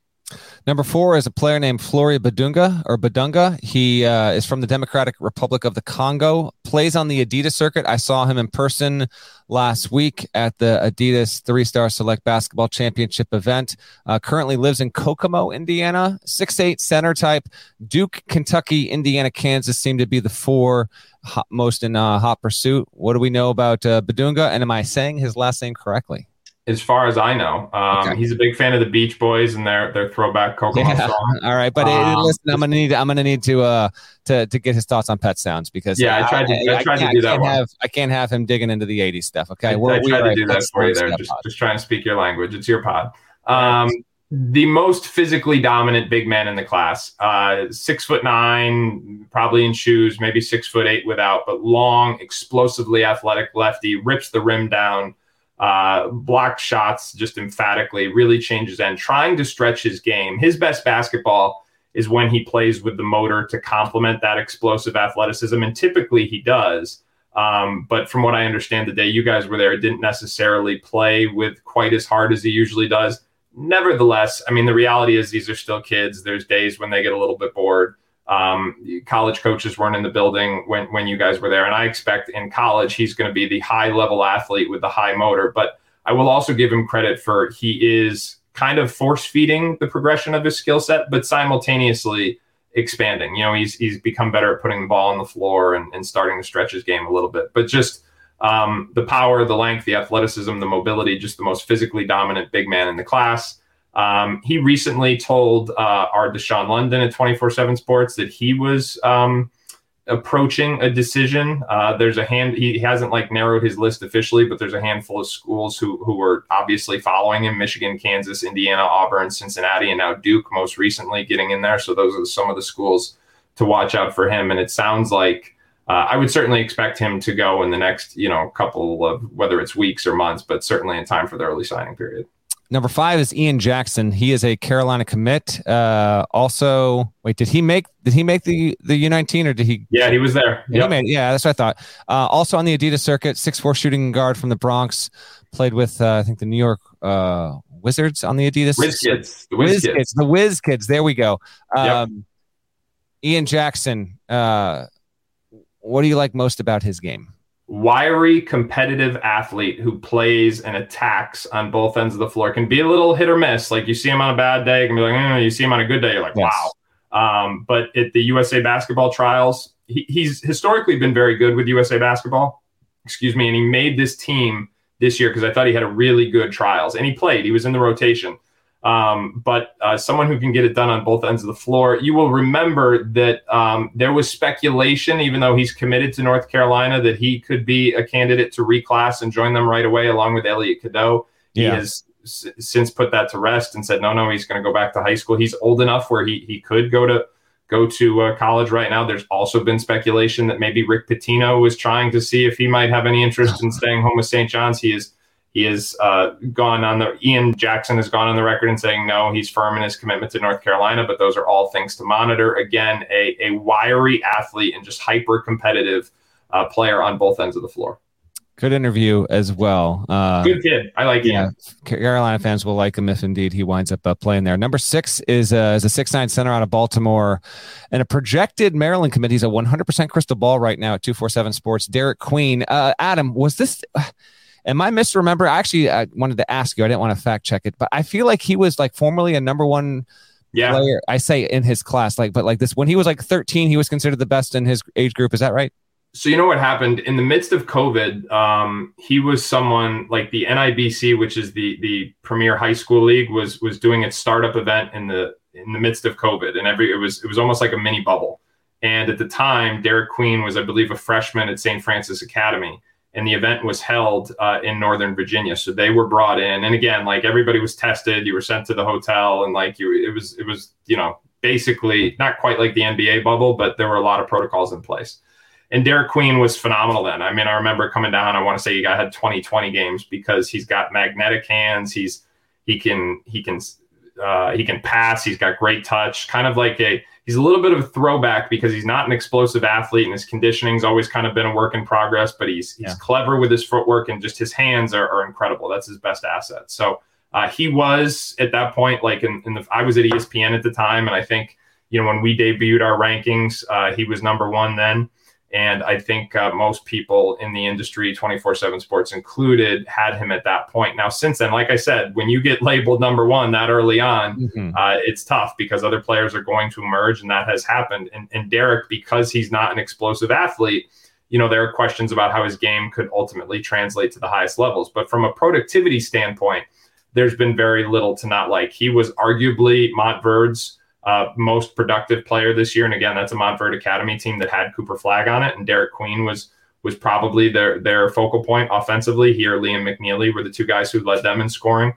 Number four is a player named Flory Badunga or Badunga. He uh, is from the Democratic Republic of the Congo, plays on the Adidas circuit. I saw him in person last week at the Adidas Three Stripe Select Basketball Championship event. Uh, currently lives in Kokomo, Indiana. Six eight center type. Duke, Kentucky, Indiana, Kansas seem to be the four hot, most in uh, hot pursuit. What do we know about uh, Badunga? And am I saying his last name correctly? As far as I know. Um, okay. He's a big fan of the Beach Boys and their their throwback Kokomo yeah. song. All right, but um, listen, I'm gonna need I'm gonna need to uh to to get his thoughts on Pet Sounds because yeah, I, I tried to I, I tried to do that. Have, I can't have him digging into the '80s stuff. Okay, I, We're, I tried to do that for you there. Just, just trying to speak your language. It's your pod. Um, the most physically dominant big man in the class, uh, six foot nine, probably in shoes, maybe six foot eight without, but long, explosively athletic lefty, rips the rim down uh, blocked shots just emphatically, really changes and trying to stretch his game. His best basketball is when he plays with the motor to complement that explosive athleticism, and typically he does. Um, but from what I understand, the day you guys were there, it didn't necessarily play with quite as hard as he usually does. Nevertheless, I mean, the reality is these are still kids. There's days when they get a little bit bored. Um, college coaches weren't in the building when, when you guys were there. And I expect in college, he's going to be the high level athlete with the high motor. But I will also give him credit for he is kind of force feeding the progression of his skill set, but simultaneously expanding. You know, he's, he's become better at putting the ball on the floor and, and starting to stretch his game a little bit. But just um, the power, the length, the athleticism, the mobility, just the most physically dominant big man in the class. Um, he recently told uh, our Dushawn London at 24 7 Sports that he was um, approaching a decision. Uh, there's a hand, he hasn't like narrowed his list officially, but there's a handful of schools who, who are obviously following him Michigan, Kansas, Indiana, Auburn, Cincinnati, and now Duke most recently getting in there. So those are some of the schools to watch out for him. And it sounds like. Uh, I would certainly expect him to go in the next, you know, couple of whether it's weeks or months, but certainly in time for the early signing period. Number five is Ian Jackson. He is a Carolina commit. Uh, also, wait, did he make did he make the the U nineteen or did he? Yeah, he was there. Yep. He made, yeah, that's what I thought. Uh, also on the Adidas circuit, six four shooting guard from the Bronx. Played with uh, I think the New York uh, Wizards on the Adidas. Whiz kids, the Whiz, Whiz kids. kids. the Whiz kids. There we go. Um, yep. Ian Jackson. Uh, what do you like most about his game? Wiry, competitive athlete who plays and attacks on both ends of the floor can be a little hit or miss. Like you see him on a bad day, can be like, mm, you see him on a good day, you're like, yes. wow. Um, but at the USA basketball trials, he, he's historically been very good with USA basketball. Excuse me. And he made this team this year because I thought he had a really good trials and he played, he was in the rotation. Um, but uh, someone who can get it done on both ends of the floor. You will remember that um, there was speculation, even though he's committed to North Carolina, that he could be a candidate to reclass and join them right away, along with Elliot Cadeau. He yeah. has s- since put that to rest and said, no, no, he's going to go back to high school. He's old enough where he he could go to go to uh, college right now. There's also been speculation that maybe Rick Pitino was trying to see if he might have any interest in staying home with St. John's. He is he has uh, gone on the Ian Jackson has gone on the record and saying no, he's firm in his commitment to North Carolina, but those are all things to monitor. Again, a, a wiry athlete and just hyper competitive uh, player on both ends of the floor. Good interview as well. Uh, Good kid. I like yeah, him. Carolina fans will like him if indeed he winds up uh, playing there. Number six is, uh, is a six nine center out of Baltimore and a projected Maryland commit. He's a 100% crystal ball right now at 247 Sports. Derik Queen. Uh, Adam, was this. Am I misremember? Actually, I wanted to ask you. I didn't want to fact check it, but I feel like he was like formerly a number one yeah. player. I say in his class, like, but like this when he was like 13, he was considered the best in his age group. Is that right? So you know what happened in the midst of COVID? Um, he was someone like the NIBC, which is the the premier high school league, was was doing its startup event in the in the midst of COVID, and every it was it was almost like a mini bubble. And at the time, Derik Queen was, I believe, a freshman at St. Francis Academy and the event was held uh, in Northern Virginia. So they were brought in, and again, like everybody was tested. You were sent to the hotel, and like you, it was it was you know basically not quite like the NBA bubble, but there were a lot of protocols in place. And Derik Queen was phenomenal then. I mean, I remember coming down. I want to say he got had 20 20 games because he's got magnetic hands. He's he can he can uh, he can pass. He's got great touch. Kind of like a he's a little bit of a throwback because he's not an explosive athlete and his conditioning's always kind of been a work in progress. But he's he's yeah. clever with his footwork and just his hands are, are incredible. That's his best asset. So uh, he was at that point like in, in the I was at ESPN at the time, and I think you know when we debuted our rankings, uh, he was number one then. And I think uh, most people in the industry, 24 7 sports included, had him at that point. Now, since then, like I said, when you get labeled number one that early on, mm-hmm. uh, it's tough because other players are going to emerge, and that has happened. And, and Derik, because he's not an explosive athlete, you know, there are questions about how his game could ultimately translate to the highest levels. But from a productivity standpoint, there's been very little to not like. He was arguably Montverde's uh, most productive player this year. And again, that's a Montverde Academy team that had Cooper Flagg on it, and Derik Queen was was probably their their focal point offensively. Here, Liam McNeely were the two guys who led them in scoring.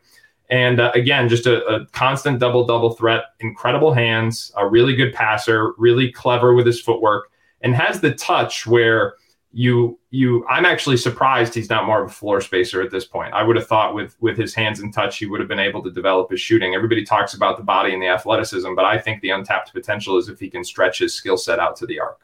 And uh, again, just a, a constant double double threat, incredible hands, a really good passer, really clever with his footwork, and has the touch where you you I'm actually surprised he's not more of a floor spacer at this point. I would have thought with with his hands in touch he would have been able to develop his shooting. Everybody talks about the body and the athleticism, but I think the untapped potential is if he can stretch his skill set out to the arc.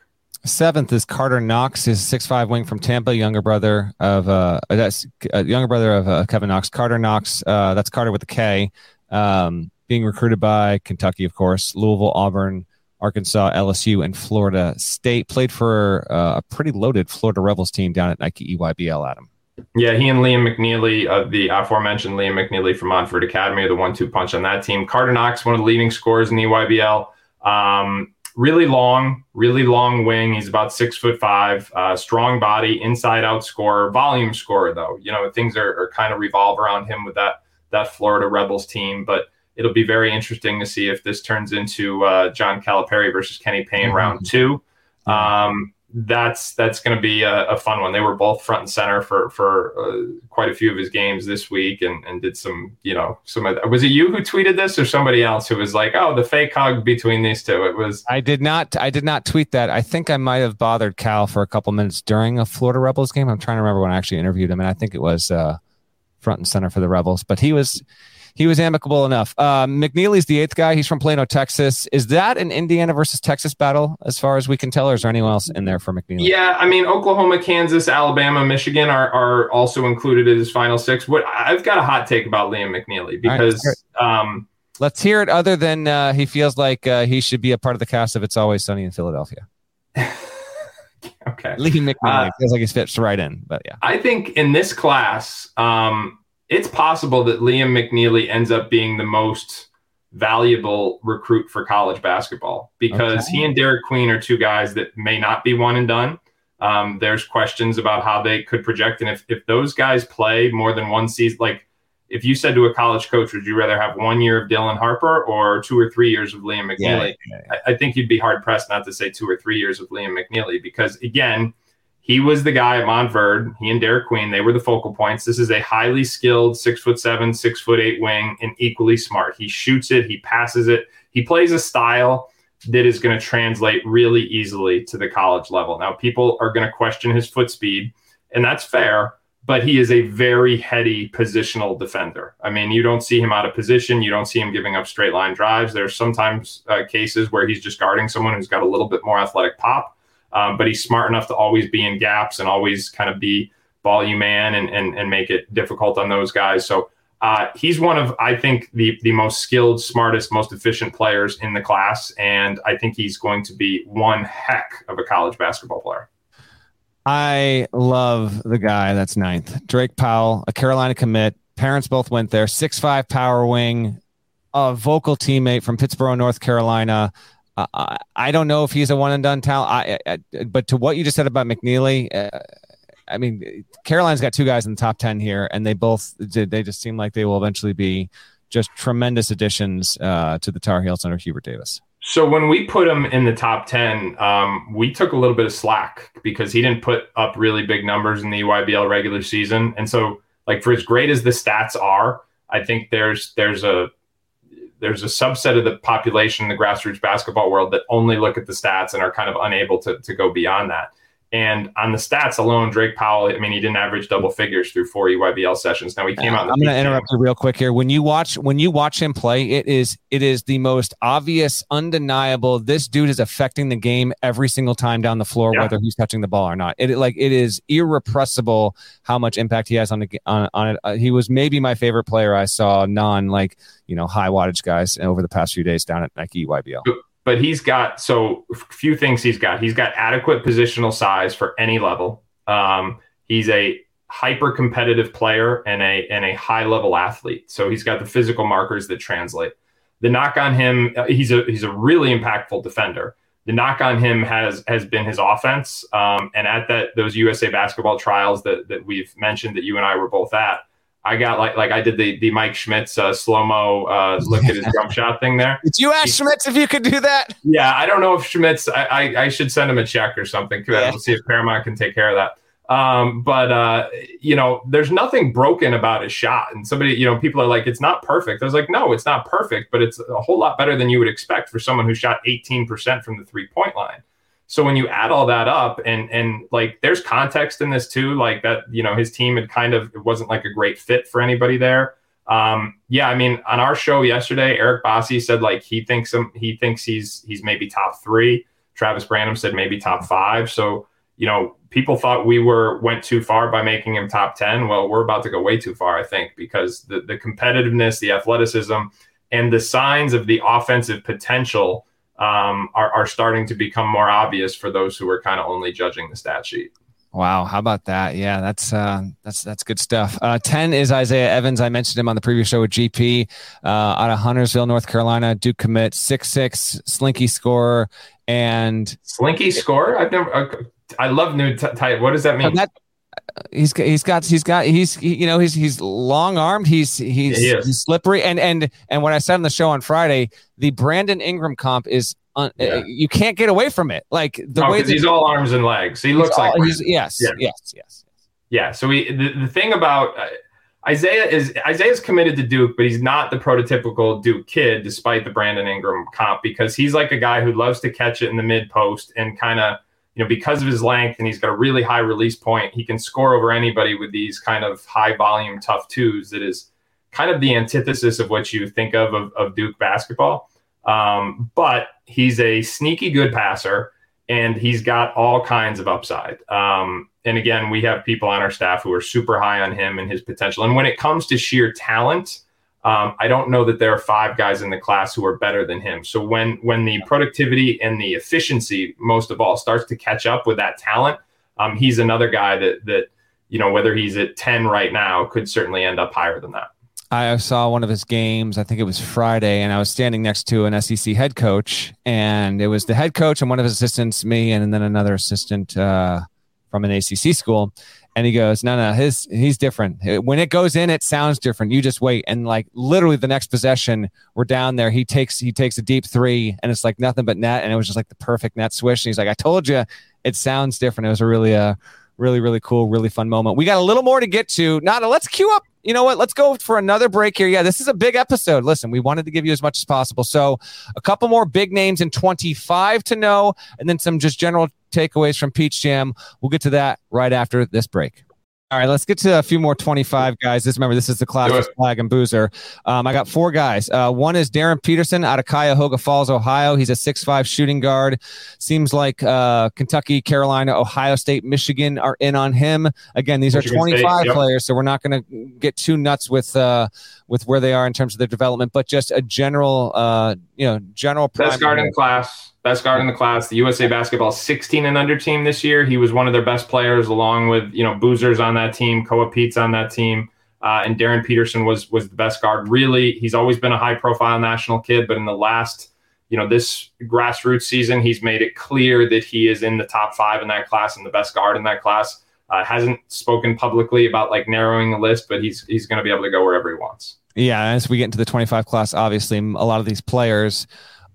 Seventh is Carter Knox, his six five wing from Tampa, younger brother of uh that's uh, younger brother of uh, Kevin Knox. Carter Knox, uh, that's Carter with a K, um, being recruited by Kentucky, of course, Louisville, Auburn, Arkansas, LSU, and Florida State. Played for uh, a pretty loaded Florida Rebels team down at Nike EYBL, Adam. Yeah, he and Liam McNeely, uh, the aforementioned Liam McNeely from Montverde Academy, are the one-two punch on that team. Carter Knox, one of the leading scorers in the EYBL. Um, really long, really long wing. He's about six foot five, uh, strong body, inside-out scorer, volume scorer. Though you know things are, are kind of revolve around him with that that Florida Rebels team, but it'll be very interesting to see if this turns into uh, John Calipari versus Kenny Payne mm-hmm. round two. Um, that's that's going to be a, a, fun one. They were both front and center for for uh, quite a few of his games this week, and and did some you know some. Of, was it you who tweeted this or somebody else who was like, oh, the fake hug between these two? It was. I did not. I did not tweet that. I think I might have bothered Cal for a couple minutes during a Florida Rebels game. I'm trying to remember when I actually interviewed him, and I think it was uh, front and center for the Rebels. But he was he was amicable enough. Uh, McNeely's the eighth guy. He's from Plano, Texas. Is that an Indiana versus Texas battle, as far as we can tell, or is there anyone else in there for McNeely? Yeah, I mean, Oklahoma, Kansas, Alabama, Michigan are, are also included in his final six. What I've got a hot take about Liam McNeely because. Right, um, Let's hear it. Other than uh, he feels like uh, he should be a part of the cast of "It's Always Sunny in Philadelphia." okay, Liam McNeely uh, feels like he fits right in, but yeah, I think in this class, um, it's possible that Liam McNeely ends up being the most valuable recruit for college basketball because okay. he and Derik Queen are two guys that may not be one and done. Um, there's questions about how they could project, and if if those guys play more than one season, like if you said to a college coach, would you rather have one year of Dylan Harper or two or three years of Liam McNeely? Yeah, yeah, yeah. I, I think you'd be hard pressed not to say two or three years of Liam McNeely because again, he was the guy at Montverde. He and Derik Queen, they were the focal points. This is a highly skilled six foot seven, six foot eight wing, and equally smart. He shoots it, he passes it, he plays a style that is going to translate really easily to the college level. Now, people are going to question his foot speed, and that's fair, but he is a very heady positional defender. I mean, you don't see him out of position, you don't see him giving up straight line drives. There's sometimes uh, cases where he's just guarding someone who's got a little bit more athletic pop um, but he's smart enough to always be in gaps and always kind of be volume man and, and, and make it difficult on those guys. So uh, he's one of, I think, the, the most skilled, smartest, most efficient players in the class. And I think he's going to be one heck of a college basketball player. I love the guy that's ninth. Drake Powell, a Carolina commit. Parents both went there. Six five power wing, a vocal teammate from Pittsboro, North Carolina. Uh, I don't know if he's a one and done talent. I, I, but to what you just said about McNeely, uh, I mean, Carolina's got two guys in the top ten here, and they both they just seem like they will eventually be just tremendous additions uh, to the Tar Heels under Hubert Davis. So when we put him in the top ten, um, we took a little bit of slack because he didn't put up really big numbers in the EYBL regular season, and so like for as great as the stats are, I think there's there's a there's a subset of the population in the grassroots basketball world that only look at the stats and are kind of unable to, to go beyond that. And on the stats alone, Drake Powell, I mean, he didn't average double figures through four EYBL sessions. Now he came out. I'm going to interrupt you real quick here. When you watch when you watch him play, it is it is the most obvious, undeniable. This dude is affecting the game every single time down the floor, yeah. whether he's touching the ball or not. It like it is irrepressible how much impact he has on the on on it. Uh, he was maybe my favorite player I saw non like you know high wattage guys over the past few days down at Nike EYBL but he's got so few things he's got. He's got adequate positional size for any level. Um, he's a hyper competitive player and a and a high level athlete. So he's got the physical markers that translate. The knock on him, uh, he's a he's a really impactful defender. The knock on him has has been his offense. Um, and at that those USA basketball trials that that we've mentioned that you and I were both at, I got like like I did the the Mike Schmitz uh, slow mo uh, look at his jump shot thing there. Did you ask he, Schmitz if you could do that? Yeah, I don't know if Schmitz. I I, I should send him a check or something. Yeah. We'll see if Paramount can take care of that. Um, but uh, you know, there's nothing broken about his shot. And somebody, you know, people are like, it's not perfect. I was like, no, it's not perfect, but it's a whole lot better than you would expect for someone who shot 18% from the three point line. So when you add all that up and and like there's context in this too, like that, you know, his team had kind of it wasn't like a great fit for anybody there. Um, yeah, I mean, on our show yesterday, Eric Bossi said like he thinks him, he thinks he's he's maybe top three. Travis Branham said maybe top five. So, you know, people thought we were went too far by making him top 10. Well, we're about to go way too far, I think, because the the competitiveness, the athleticism, and the signs of the offensive potential um, are, are starting to become more obvious for those who are kind of only judging the stat sheet. Wow, how about that? Yeah, that's uh, that's that's good stuff. Uh, Ten is Isaiah Evans. I mentioned him on the previous show with GP uh, out of Huntersville, North Carolina. Duke commit six six slinky scorer and slinky score. I've never. I love new type. What does that mean? That, he's he's got he's got he's he, you know he's he's long armed. He's he's, he he's slippery. And and and what I said on the show on Friday the Brandon Ingram comp is un, uh, you can't get away from it. Like the no, way that, he's all arms and legs. He looks all, like he's, yes, yeah. yes yes. Yeah so we the, the thing about uh, Isaiah is Isaiah's committed to Duke, but he's not the prototypical Duke kid, despite the Brandon Ingram comp, because he's like a guy who loves to catch it in the mid post and kind of you know, because of his length and he's got a really high release point, he can score over anybody with these kind of high volume, tough twos. That is kind of the antithesis of what you think of of, of Duke basketball. Um, but he's a sneaky good passer and he's got all kinds of upside. Um, and again, we have people on our staff who are super high on him and his potential. And when it comes to sheer talent, um, I don't know that there are five guys in the class who are better than him. So when when the productivity and the efficiency, most of all, starts to catch up with that talent, um, he's another guy that that you know whether he's at ten right now could certainly end up higher than that. I saw one of his games. I think it was Friday, and I was standing next to an SEC head coach, and it was the head coach and one of his assistants, me, and then another assistant uh, from an ACC school. And he goes, no, no, his he's different. When it goes in, it sounds different. You just wait. And like literally the next possession, we're down there. He takes he takes a deep three, and it's like nothing but net, and it was just like the perfect net swish. And he's like, I told you, it sounds different. It was a really uh really really cool, really fun moment. We got a little more to get to. Nada, let's queue up. You know what? Let's go for another break here. Yeah, this is a big episode. Listen, we wanted to give you as much as possible. So, a couple more big names in 25 to know, and then some just general takeaways from Peach Jam. We'll get to that right after this break. All right, let's get to a few more 25 guys. This remember, this is the class Flagg and boozer. Um, I got four guys. Uh, one is Darryn Peterson out of Cuyahoga Falls, Ohio. He's a six-five shooting guard. Seems like uh, Kentucky, Carolina, Ohio State, Michigan are in on him. Again, these Michigan are 25 State, yep. players, so we're not going to get too nuts with uh, with where they are in terms of their development, but just a general, uh, you know, general. Best guard in class best guard in the class. The USA basketball 16 and under team this year. He was one of their best players, along with you know Boozers on that team, Koa Peat's on that team, uh, and Darryn Peterson was was the best guard. Really, he's always been a high profile national kid, but in the last you know this grassroots season, he's made it clear that he is in the top five in that class and the best guard in that class. Uh, hasn't spoken publicly about like narrowing the list, but he's he's going to be able to go wherever he wants. Yeah, as we get into the 25 class, obviously a lot of these players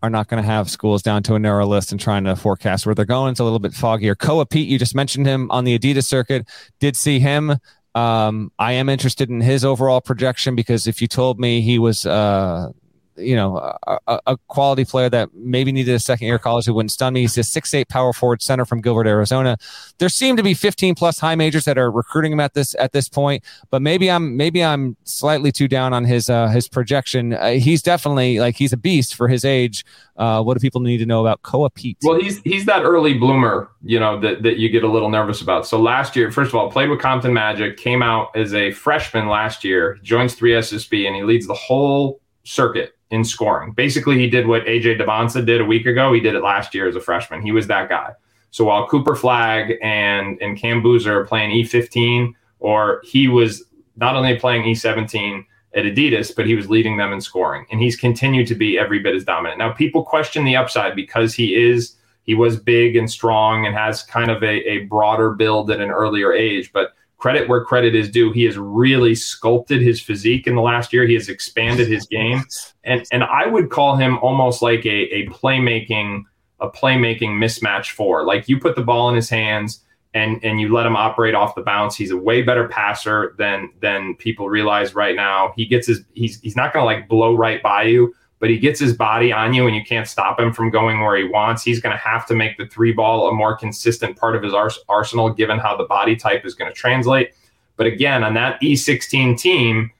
are not going to have schools down to a narrow list and trying to forecast where they're going. It's a little bit foggier. Koa Peat, you just mentioned him on the Adidas circuit. Did see him. Um, I am interested in his overall projection because if you told me he was uh, you know, a, a, quality player that maybe needed a second year college. who wouldn't stun me. He's a six eight power forward center from Gilbert, Arizona. There seem to be 15 plus high majors that are recruiting him at this at this point, but maybe I'm maybe I'm slightly too down on his uh, his projection. Uh, he's definitely like he's a beast for his age. Uh, what do people need to know about Koa Peat? Well, he's he's that early bloomer, you know, that, that you get a little nervous about. So last year, first of all, played with Compton Magic, came out as a freshman last year, joins 3SSB, and he leads the whole circuit in scoring. Basically, he did what AJ Dybantsa did a week ago. He did it last year as a freshman. He was that guy. So while Cooper Flagg and and Cam Boozer are playing E15, or he was not only playing E17 at Adidas, but he was leading them in scoring, and he's continued to be every bit as dominant. Now, people question the upside because he is he was big and strong and has kind of a, a broader build at an earlier age, but credit where credit is due. He has really sculpted his physique in the last year. He has expanded his game, and and I would call him almost like a a playmaking a playmaking mismatch for. Like you put the ball in his hands and and you let him operate off the bounce. He's a way better passer than than people realize right now. He gets his he's he's not going to like blow right by you, but he gets his body on you and you can't stop him from going where he wants. He's going to have to make the three ball a more consistent part of his ars- arsenal, given how the body type is going to translate. But again, on that E16 team,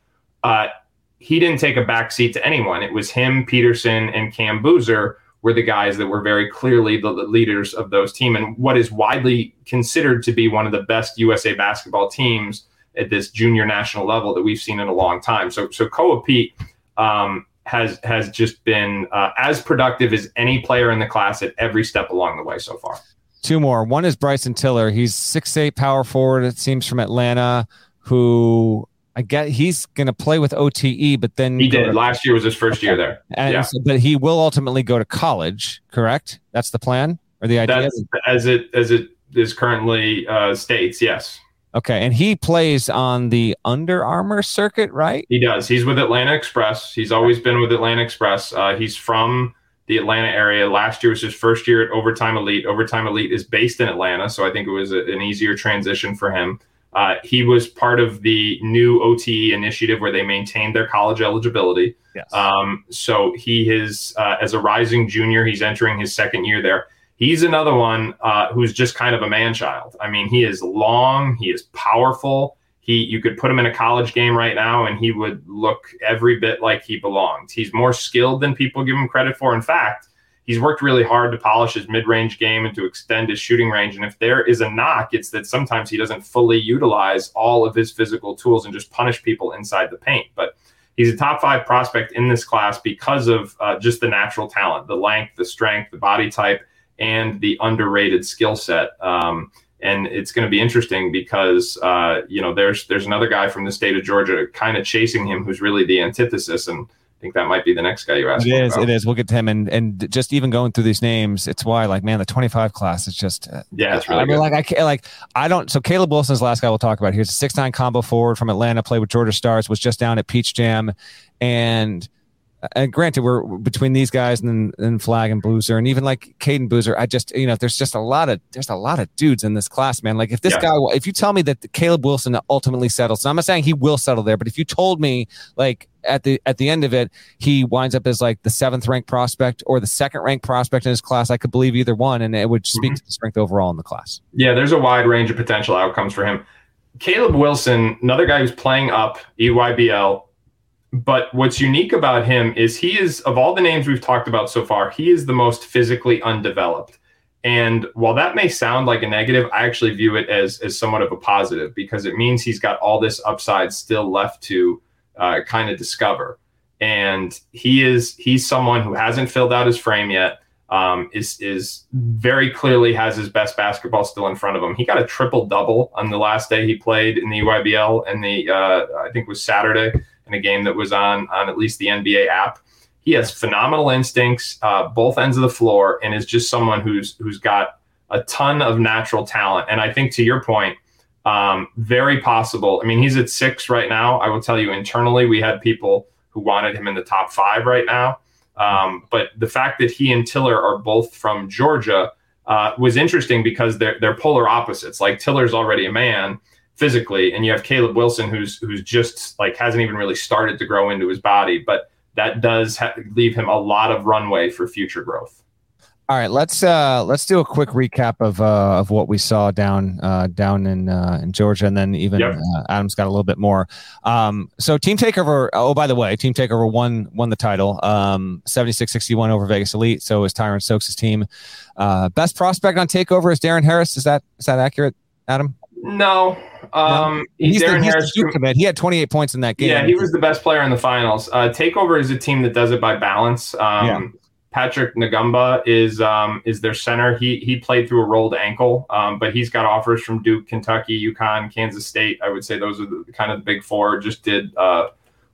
uh, he didn't take a backseat to anyone. It was him, Peterson, and Cam Boozer were the guys that were very clearly the, the leaders of those team and what is widely considered to be one of the best USA basketball teams at this junior national level that we've seen in a long time. So, so Koa Peat, um, has has just been uh, as productive as any player in the class at every step along the way so far. Two more. One is Bryson Tiller. He's six eight power forward. It seems from Atlanta. Who I get he's going to play with OTE, but then he did. To, Last year was his first okay. year there. And yeah. So, but he will ultimately go to college. Correct? That's the plan or the idea. That's, as it as it is currently uh, states. Yes. Okay, and he plays on the Under Armour circuit, right? He does. He's with Atlanta Express. He's always been with Atlanta Express. Uh, he's from the Atlanta area. Last year was his first year at Overtime Elite. Overtime Elite is based in Atlanta, so I think it was a, an easier transition for him. Uh, he was part of the new OTE initiative where they maintained their college eligibility. Yes. Um, so he is, uh, as a rising junior, he's entering his second year there. He's another one uh, who's just kind of a man child. I mean, he is long, he is powerful. He, you could put him in a college game right now, and he would look every bit like he belonged. He's more skilled than people give him credit for. In fact, he's worked really hard to polish his mid-range game and to extend his shooting range. And if there is a knock, it's that sometimes he doesn't fully utilize all of his physical tools and just punish people inside the paint. But he's a top five prospect in this class because of uh, just the natural talent, the length, the strength, the body type, and the underrated skill set. Um, and it's going to be interesting because uh, you know there's there's another guy from the state of Georgia kind of chasing him who's really the antithesis and. I think that might be the next guy you asked. It is. About. It is. We'll get to him, and and just even going through these names, it's why like man, the twenty five class is just uh, yeah, it's really. I mean, like I can't like I don't. So Caleb Wilson's last guy we'll talk about. He's a six nine combo forward from Atlanta. Played with Georgia Stars. Was just down at Peach Jam, and and granted, we're between these guys and then Flagg and Boozer and even like Cayden Boozer. I just you know, there's just a lot of there's a lot of dudes in this class, man. Like if this yeah. guy, if you tell me that Caleb Wilson ultimately settles, so I'm not saying he will settle there, but if you told me like at the at the end of it, he winds up as like the seventh ranked prospect or the second ranked prospect in his class, I could believe either one, and it would speak mm-hmm. to the strength overall in the class. Yeah, there's a wide range of potential outcomes for him. Caleb Wilson, another guy who's playing up EYBL but what's unique about him is he is, of all the names we've talked about so far, he is the most physically undeveloped. And while that may sound like a negative, I actually view it as, as somewhat of a positive because it means he's got all this upside still left to uh, kind of discover. And he is he's someone who hasn't filled out his frame yet. Um, is is very clearly has his best basketball still in front of him. He got a triple double on the last day he played in the EYBL, and the uh, I think was Saturday in a game that was on on at least the NBA app. He has phenomenal instincts, uh, both ends of the floor, and is just someone who's who's got a ton of natural talent. And I think to your point, um, very possible. I mean, he's at six right now. I will tell you internally, we had people who wanted him in the top five right now. Um, but the fact that he and Tiller are both from Georgia uh, was interesting because they're they're polar opposites. Like Tiller's already a man, physically, and you have Caleb Wilson who's who's just like hasn't even really started to grow into his body, but that does ha- leave him a lot of runway for future growth. All right, let's uh, let's do a quick recap of uh, of what we saw down uh, down in uh, in Georgia, and then even Yep. uh, Adam's got a little bit more. Um, so Team Takeover. Oh, by the way, Team Takeover won won the title, um, 76-61 over Vegas Elite. So is Tyron Stokes' team. Uh, best prospect on Takeover is Darren Harris. Is that is that accurate, Adam? No, um, He's, Darren the, he's Harris. the Duke commit. He had twenty eight points in that game. Yeah, he was the best player in the finals. Uh, Takeover is a team that does it by balance. Um, Yeah. Patrick Ngongba is um, is their center. He he played through a rolled ankle, um, but he's got offers from Duke, Kentucky, UConn, Kansas State. I would say those are the kind of the big four. Just did uh,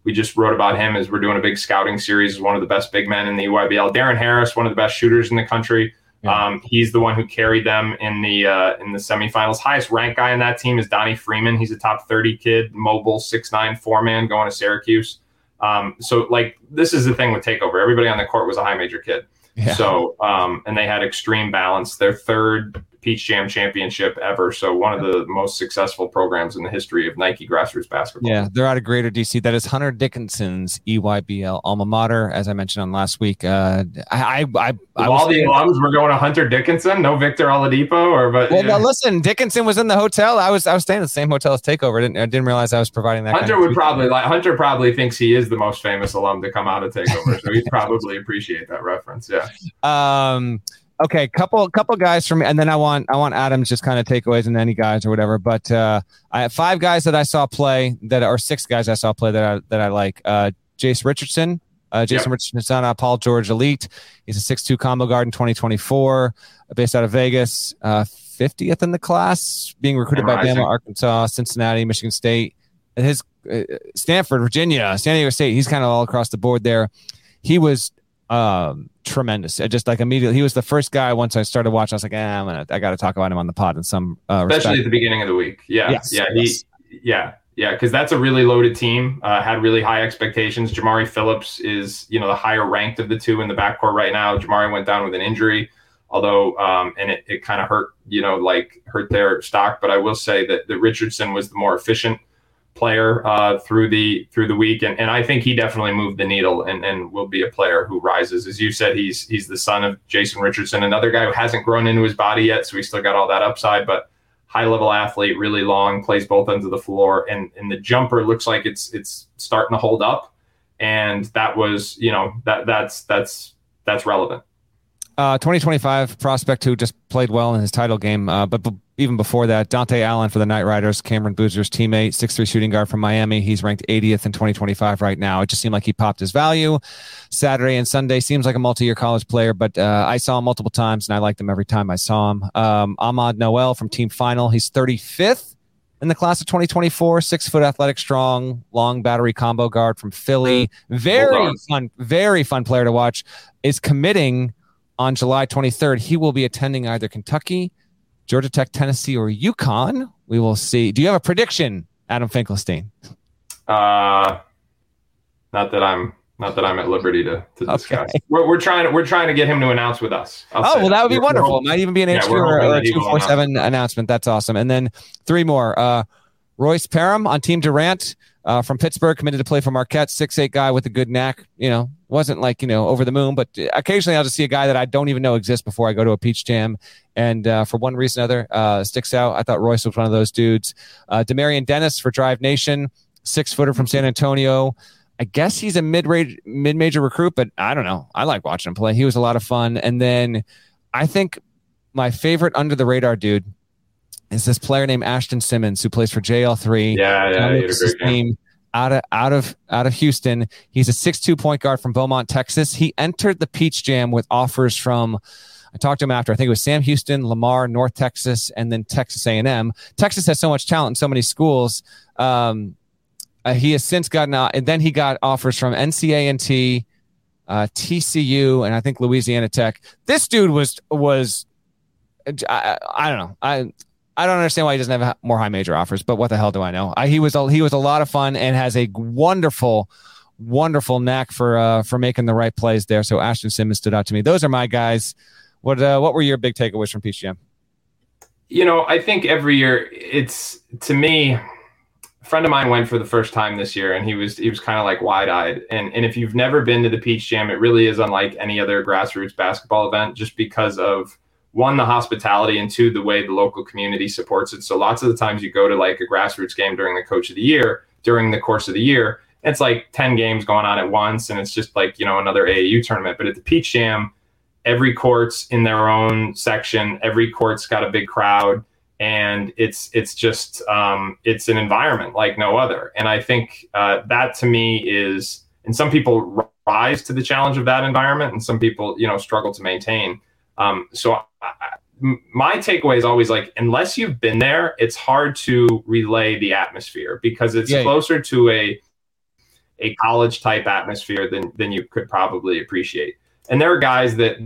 we just wrote about him as we're doing a big scouting series. One of the best big men in the EYBL. Darren Harris, one of the best shooters in the country. Yeah. Um, he's the one who carried them in the uh, in the semifinals. Highest ranked guy in that team is Donnie Freeman. He's a top thirty kid, mobile, six nine, four man, going to Syracuse. Um, so like this is the thing with Takeover. Everybody on the court was a high major kid. Yeah. So um, and they had extreme balance. Their third Peach Jam championship ever. So one of the most successful programs in the history of Nike grassroots basketball. Yeah, they're out of Greater DC. That is Hunter Dickinson's EYBL alma mater, as I mentioned on last week. Uh, I, I, I, I all the alums were going to Hunter Dickinson, no Victor Oladipo, or but well, yeah. no, listen, Dickinson was in the hotel. I was, I was staying in the same hotel as Takeover. I didn't, I didn't realize I was providing that. Hunter kind of would probably like Hunter probably thinks he is the most famous alum to come out of Takeover, so he'd probably appreciate that reference. Yeah. Um, okay, couple, couple guys from, and then I want, I want Adam's just kind of takeaways and any guys or whatever. But uh, I have five guys that I saw play that are six guys I saw play that I, that I like. Uh, Jase Richardson. Uh, Jason Richardson, son of Paul George Elite. He's a 6'2 combo guard in 2024, based out of Vegas. Uh, 50th in the class, being recruited by. Bama, Arkansas, Cincinnati, Michigan State, and his uh, Stanford, Virginia, San Diego State. He's kind of all across the board there. He was um, tremendous. I just like immediately, he was the first guy. Once I started watching, I was like, eh, I'm gonna, I got to talk about him on the pod in some uh, especially respect. at the beginning of the week. Yeah, Yes, yeah, he, yeah, yeah, because that's a really loaded team. Uh, had really high expectations. Jamari Phillips is you know the higher ranked of the two in the backcourt right now. Jamari went down with an injury, although um, and it, it kind of hurt you know like hurt their stock. But I will say that that Richardson was the more efficient player uh, through the through the week, and, and I think he definitely moved the needle and, and will be a player who rises. As you said, he's he's the son of Jason Richardson, another guy who hasn't grown into his body yet, so he's still got all that upside, but high level athlete, really long, plays both ends of the floor, and and the jumper looks like it's it's starting to hold up, and that was you know that that's that's that's relevant. Uh, 2025 prospect who just played well in his title game. Uh, but b- even before that, Dante Allen for the Nightrydas, Cameron Boozer's teammate, 6'3 shooting guard from Miami. He's ranked 80th in 2025 right now. It just seemed like he popped his value. Saturday and Sunday seems like a multi year college player, but uh, I saw him multiple times and I liked him every time I saw him. Um, Ahmad Nowell from Team Final. He's 35th in the class of 2024, six foot athletic, strong, long battery combo guard from Philly. Very fun, very fun player to watch. Is committing on July 23rd. He will be attending either Kentucky, Georgia Tech, Tennessee, or UConn. We will see. Do you have a prediction, Adam Finkelstein? Uh, not that I'm not that I'm at liberty to, to discuss. Okay. We're, we're trying to we're trying to get him to announce with us. I'll oh, well, that would be We're- wonderful. might even be an Yeah, HQ or, or a he will 247 announcement. That's awesome. And then three more. Uh, Royce Parham on Team Durant uh, from Pittsburgh, committed to play for Marquette, six eight guy with a good knack. You know, wasn't like you know over the moon, but occasionally I'll just see a guy that I don't even know exists before I go to a Peach Jam, and uh, for one reason or other, uh, sticks out. I thought Royce was one of those dudes. Uh, Demarion Dennis for Drive Nation, six footer from San Antonio. I guess he's a mid mid major recruit, but I don't know. I like watching him play. He was a lot of fun. And then I think my favorite under the radar dude is this player named Ashton Simmons who plays for JL3. Yeah, yeah, John he had a great game. out of out of out of Houston. He's a six-two point guard from Beaumont, Texas. He entered the Peach Jam with offers from I talked to him after. I think it was Sam Houston, Lamar, North Texas, and then Texas A&M. Texas has so much talent in so many schools. Um, uh, he has since gotten out, and then he got offers from NCA&T, uh, TCU, and I think Louisiana Tech. This dude was was I, I don't know. I I don't understand why he doesn't have more high major offers, but what the hell do I know? I, he was a, he was a lot of fun and has a wonderful, wonderful knack for uh, for making the right plays there. So Ashton Simmons stood out to me. Those are my guys. What uh, what were your big takeaways from Jam? you know, I think every year it's to me, a friend of mine went for the first time this year, and he was he was kind of like wide eyed. And and if you've never been to the Peach Jam, it really is unlike any other grassroots basketball event, just because of one the hospitality and two the way the local community supports it. So lots of the times you go to like a grassroots game during the coach of the year during the course of the year, it's like ten games going on at once, and it's just like you know another AAU tournament. But at the Peach Jam, every court's in their own section. Every court's got a big crowd and it's it's just um, it's an environment like no other. And I think uh, that to me is, and some people rise to the challenge of that environment, and some people you know struggle to maintain. Um, so I, my takeaway is always like, unless you've been there, it's hard to relay the atmosphere because it's yeah, closer yeah. to a a college type atmosphere than than you could probably appreciate. And there are guys that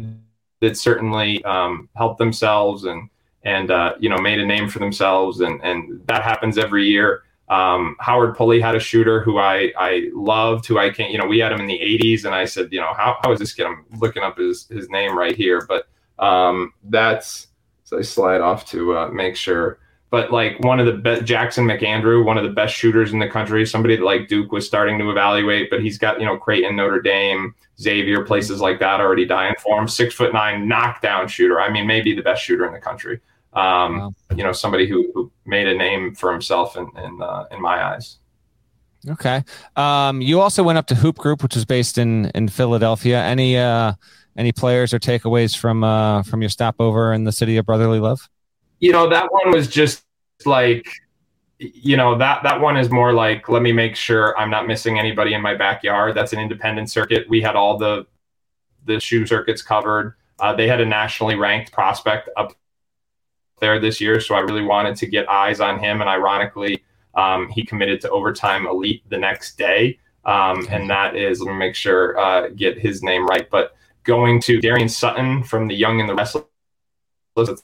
that certainly um, help themselves and and uh, you know made a name for themselves, and and that happens every year. Um, Howard Pulley had a shooter who I I loved, who I can't you know we had him in the '80s, and I said you know how how is this kid? I'm looking up his his name right here, but um, that's so I slide off to uh, make sure. But like one of the best, Jackson McAndrew, one of the best shooters in the country, somebody that like Duke was starting to evaluate, but he's got you know Creighton, Notre Dame, Xavier, places like that already dying for him. Six foot nine knockdown shooter. I mean, maybe the best shooter in the country. Um, wow. You know, somebody who, who made a name for himself in in, uh, in my eyes. Okay. Um, you also went up to Hoop Group, which is based in in Philadelphia. Any uh, any players or takeaways from uh, from your stopover in the city of brotherly love? You know, that one was just like you know that that one is more like let me make sure I'm not missing anybody in my backyard. That's an independent circuit. We had all the the shoe circuits covered. Uh, they had a nationally ranked prospect up there this year, so I really wanted to get eyes on him. And ironically, um, he committed to overtime elite the next day, um, and that is let me make sure uh, get his name right. But going to Darian Sutton from the Young and the Restless. That's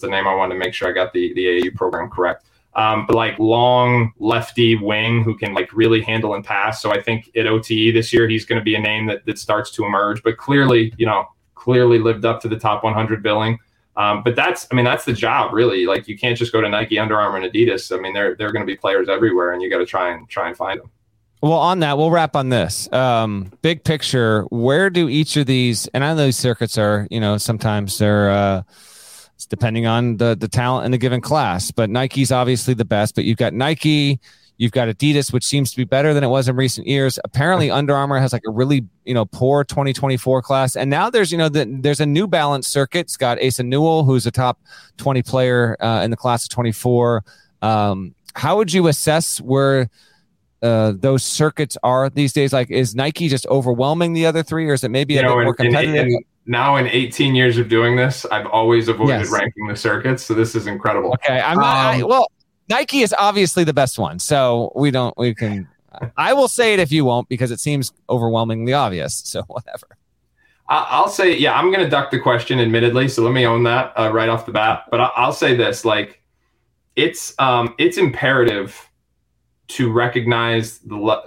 the name I wanted to make sure I got the the AAU program correct. Um, but like long lefty wing who can like really handle and pass. So I think at OTE this year he's going to be a name that that starts to emerge. But clearly, you know, clearly lived up to the top 100 billing. Um, but that's, I mean, that's the job really. Like you can't just go to Nike, Under Armour, and Adidas. I mean, they're they're going to be players everywhere, and you got to try and try and find them. Well, on that, we'll wrap on this. Um, big picture, where do each of these, and I know these circuits are, you know, sometimes they're, uh, it's depending on the the talent in a given class, but Nike's obviously the best. But you've got Nike, You've got Adidas, which seems to be better than it was in recent years. Apparently, Under Armour has like a really you know poor 2024 class, and now there's you know the, there's a New Balance circuit. It's got Asa Newell, who's a top 20 player uh, in the class of 24. Um, how would you assess where uh, those circuits are these days? Like, is Nike just overwhelming the other three, or is it maybe you a know, bit more competitive? In, in, now in 18 years of doing this, I've always avoided yes. ranking the circuits, so this is incredible. Okay, I'm not. Um, I, well, Nike is obviously the best one. So we don't, we can, I will say it if you won't because it seems overwhelmingly obvious. So whatever. I'll say, yeah, I'm going to duck the question, admittedly. So let me own that uh, right off the bat. But I'll say this: like, it's um, it's imperative to recognize the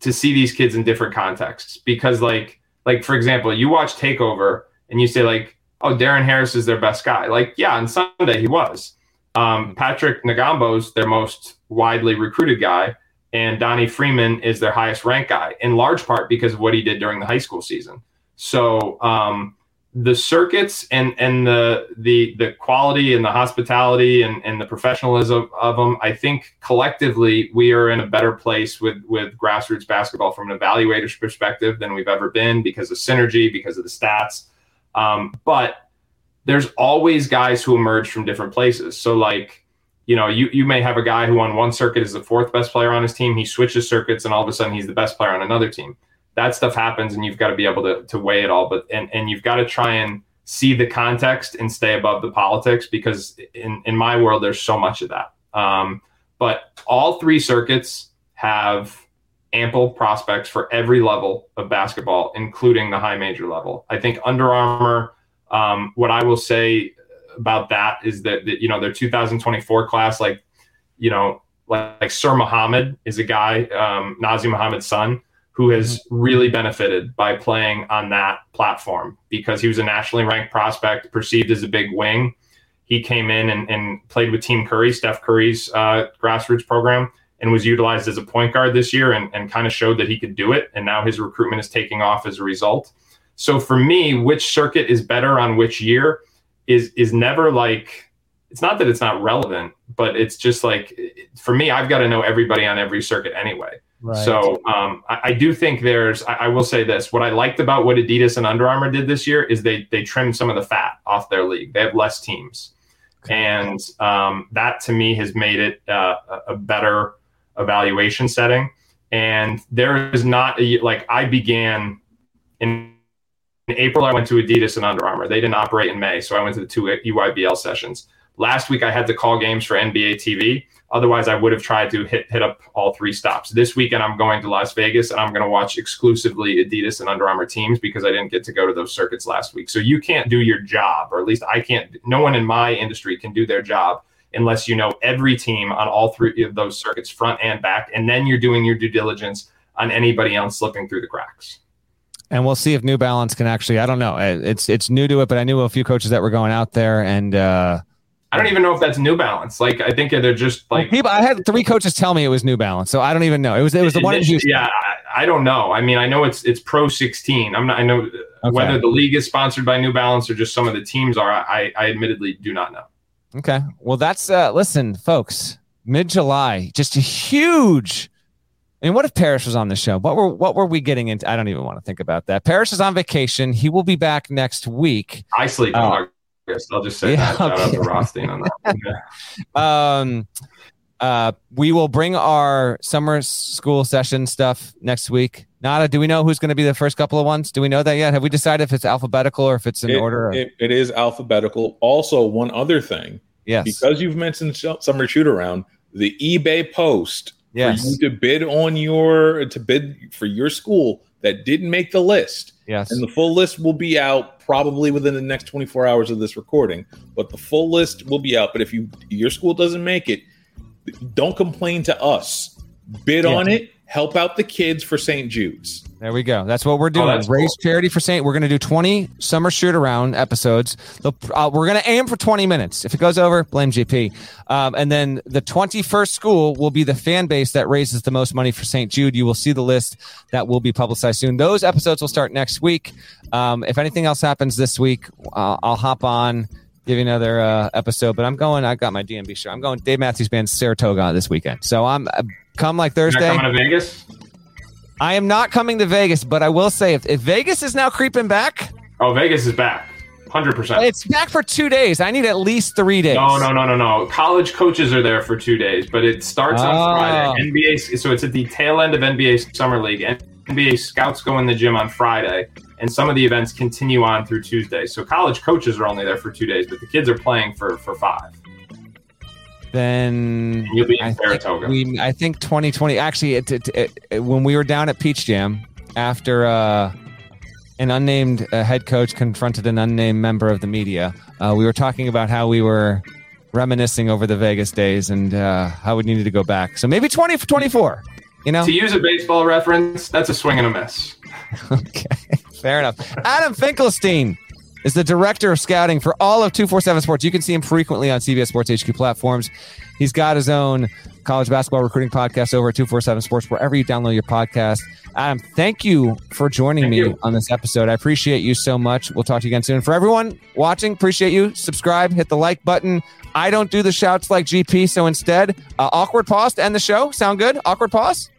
to see these kids in different contexts because, like, like for example, you watch Takeover and you say like, oh, Darren Harris is their best guy. Like, yeah, on Sunday he was. Um, Patrick Ngongba's their most widely recruited guy, and Donnie Freeman is their highest ranked guy, in large part because of what he did during the high school season. So um, the circuits and and the the the quality and the hospitality and, and the professionalism of them, I think collectively we are in a better place with with grassroots basketball from an evaluator's perspective than we've ever been because of synergy, because of the stats. Um, but there's always guys who emerge from different places. So like, you know, you you may have a guy who on one circuit is the fourth best player on his team. He switches circuits and all of a sudden he's the best player on another team. That stuff happens and you've got to be able to to weigh it all. But and and you've got to try and see the context and stay above the politics because in in my world there's so much of that. Um, but all three circuits have ample prospects for every level of basketball, including the high major level. I think Under Armour um, what I will say about that is that, that, you know their 2024 class, like you know, like, like Sir Mohammed is a guy, um, Nazr Mohammed's son, who has mm-hmm. really benefited by playing on that platform because he was a nationally ranked prospect, perceived as a big wing. he came in and, and played with Team Curry, Steph Curry's uh, grassroots program, and was utilized as a point guard this year and, and kind of showed that he could do it. And now his recruitment is taking off as a result. So for me, which circuit is better on which year is is never like it's not that it's not relevant, but it's just like for me, I've got to know everybody on every circuit anyway. Right. So um, I, I, do think there's. I, I, will say this: what I liked about what Adidas and Under Armour did this year is they they trimmed some of the fat off their league. They have less teams, okay. and um, that to me has made it uh, a better evaluation setting. And there is not a, like I began in in April. I went to Adidas and Under Armour. They didn't operate in May, so I went to the two EYBL sessions. Last week I had to call games for NBA TV. Otherwise, I would have tried to hit hit up all three stops. This weekend, I'm going to Las Vegas and I'm going to watch exclusively Adidas and Under Armour teams because I didn't get to go to those circuits last week. So you can't do your job, or at least I can't. No one in my industry can do their job unless you know every team on all three of those circuits, front and back, and then you're doing your due diligence on anybody else slipping through the cracks. And we'll see if New Balance can actually. I don't know. It's it's new to it, but I knew a few coaches that were going out there and. uh I don't even know if that's New Balance. Like I think they're just like people. I had three coaches tell me it was New Balance, so I don't even know. It was it was the one in Houston. Yeah, I, don't know. I mean, I know it's it's Pro 16. I'm not. I know okay. whether the league is sponsored by New Balance or just some of the teams are. I I admittedly do not know. Okay, well that's uh listen, folks. Mid July, just a huge. I mean, what if Parrish was on the show? What were what were we getting into? I don't even want to think about that. Parrish is on vacation. He will be back next week. I sleep uh, I'll just say yeah, that. Shout okay. out to Rothstein on that. Yeah. um, uh, we will bring our summer school session stuff next week. Nada, do we know who's going to be the first couple of ones? Do we know that yet? Have we decided if it's alphabetical or if it's in it, order? It, it is alphabetical. Also, one other thing. Yes. Because you've mentioned summer shoot around, the eBay post yes. for you to bid on your to bid for your school that didn't make the list. Yes. And the full list will be out probably within the next 24 hours of this recording, but the full list will be out. But if you your school doesn't make it, don't complain to us. Bid yeah. on it, help out the kids for St. Jude's. There we go. That's what we're doing. Oh, Raise cool. charity for Saint. We're going to do 20 summer shoot around episodes. Uh, we're going to aim for 20 minutes. If it goes over, blame GP. Um, and then the 21st school will be the fan base that raises the most money for St. Jude. You will see the list that will be publicized soon. Those episodes will start next week. Um, if anything else happens this week, uh, I'll hop on give you another uh, episode. But I'm going. I got my DMB show. I'm going. Dave Matthews Band Saratoga this weekend. So I'm uh, come like Thursday. coming to Vegas. I am not coming to Vegas, but I will say if, if Vegas is now creeping back. Oh, Vegas is back. 100%. It's back for two days. I need at least three days. No, no, no, no, no. College coaches are there for two days, but it starts oh. on ah. Friday. NBA, so it's at the tail end of NBA Summer League. NBA scouts go in the gym on Friday, and some of the events continue on through Tuesday. So college coaches are only there for two days, but the kids are playing for, for five then you'll be in I Saratoga. Think we, I think 2020. Actually, it, it, it, when we were down at Peach Jam after uh, an unnamed uh, head coach confronted an unnamed member of the media, uh, we were talking about how we were reminiscing over the Vegas days and uh, how we needed to go back. So maybe 20 24. You know, to use a baseball reference, that's a swing and a miss. okay, fair enough. Adam Finkelstein is the director of scouting for all of 247 Sports. You can see him frequently on CBS Sports HQ platforms. He's got his own college basketball recruiting podcast over at 247 Sports, wherever you download your podcast. Adam, thank you for joining thank me you. on this episode. I appreciate you so much. We'll talk to you again soon. For everyone watching, appreciate you. Subscribe, hit the like button. I don't do the shouts like GP, so instead, uh, awkward pause to end the show. Sound good? Awkward pause?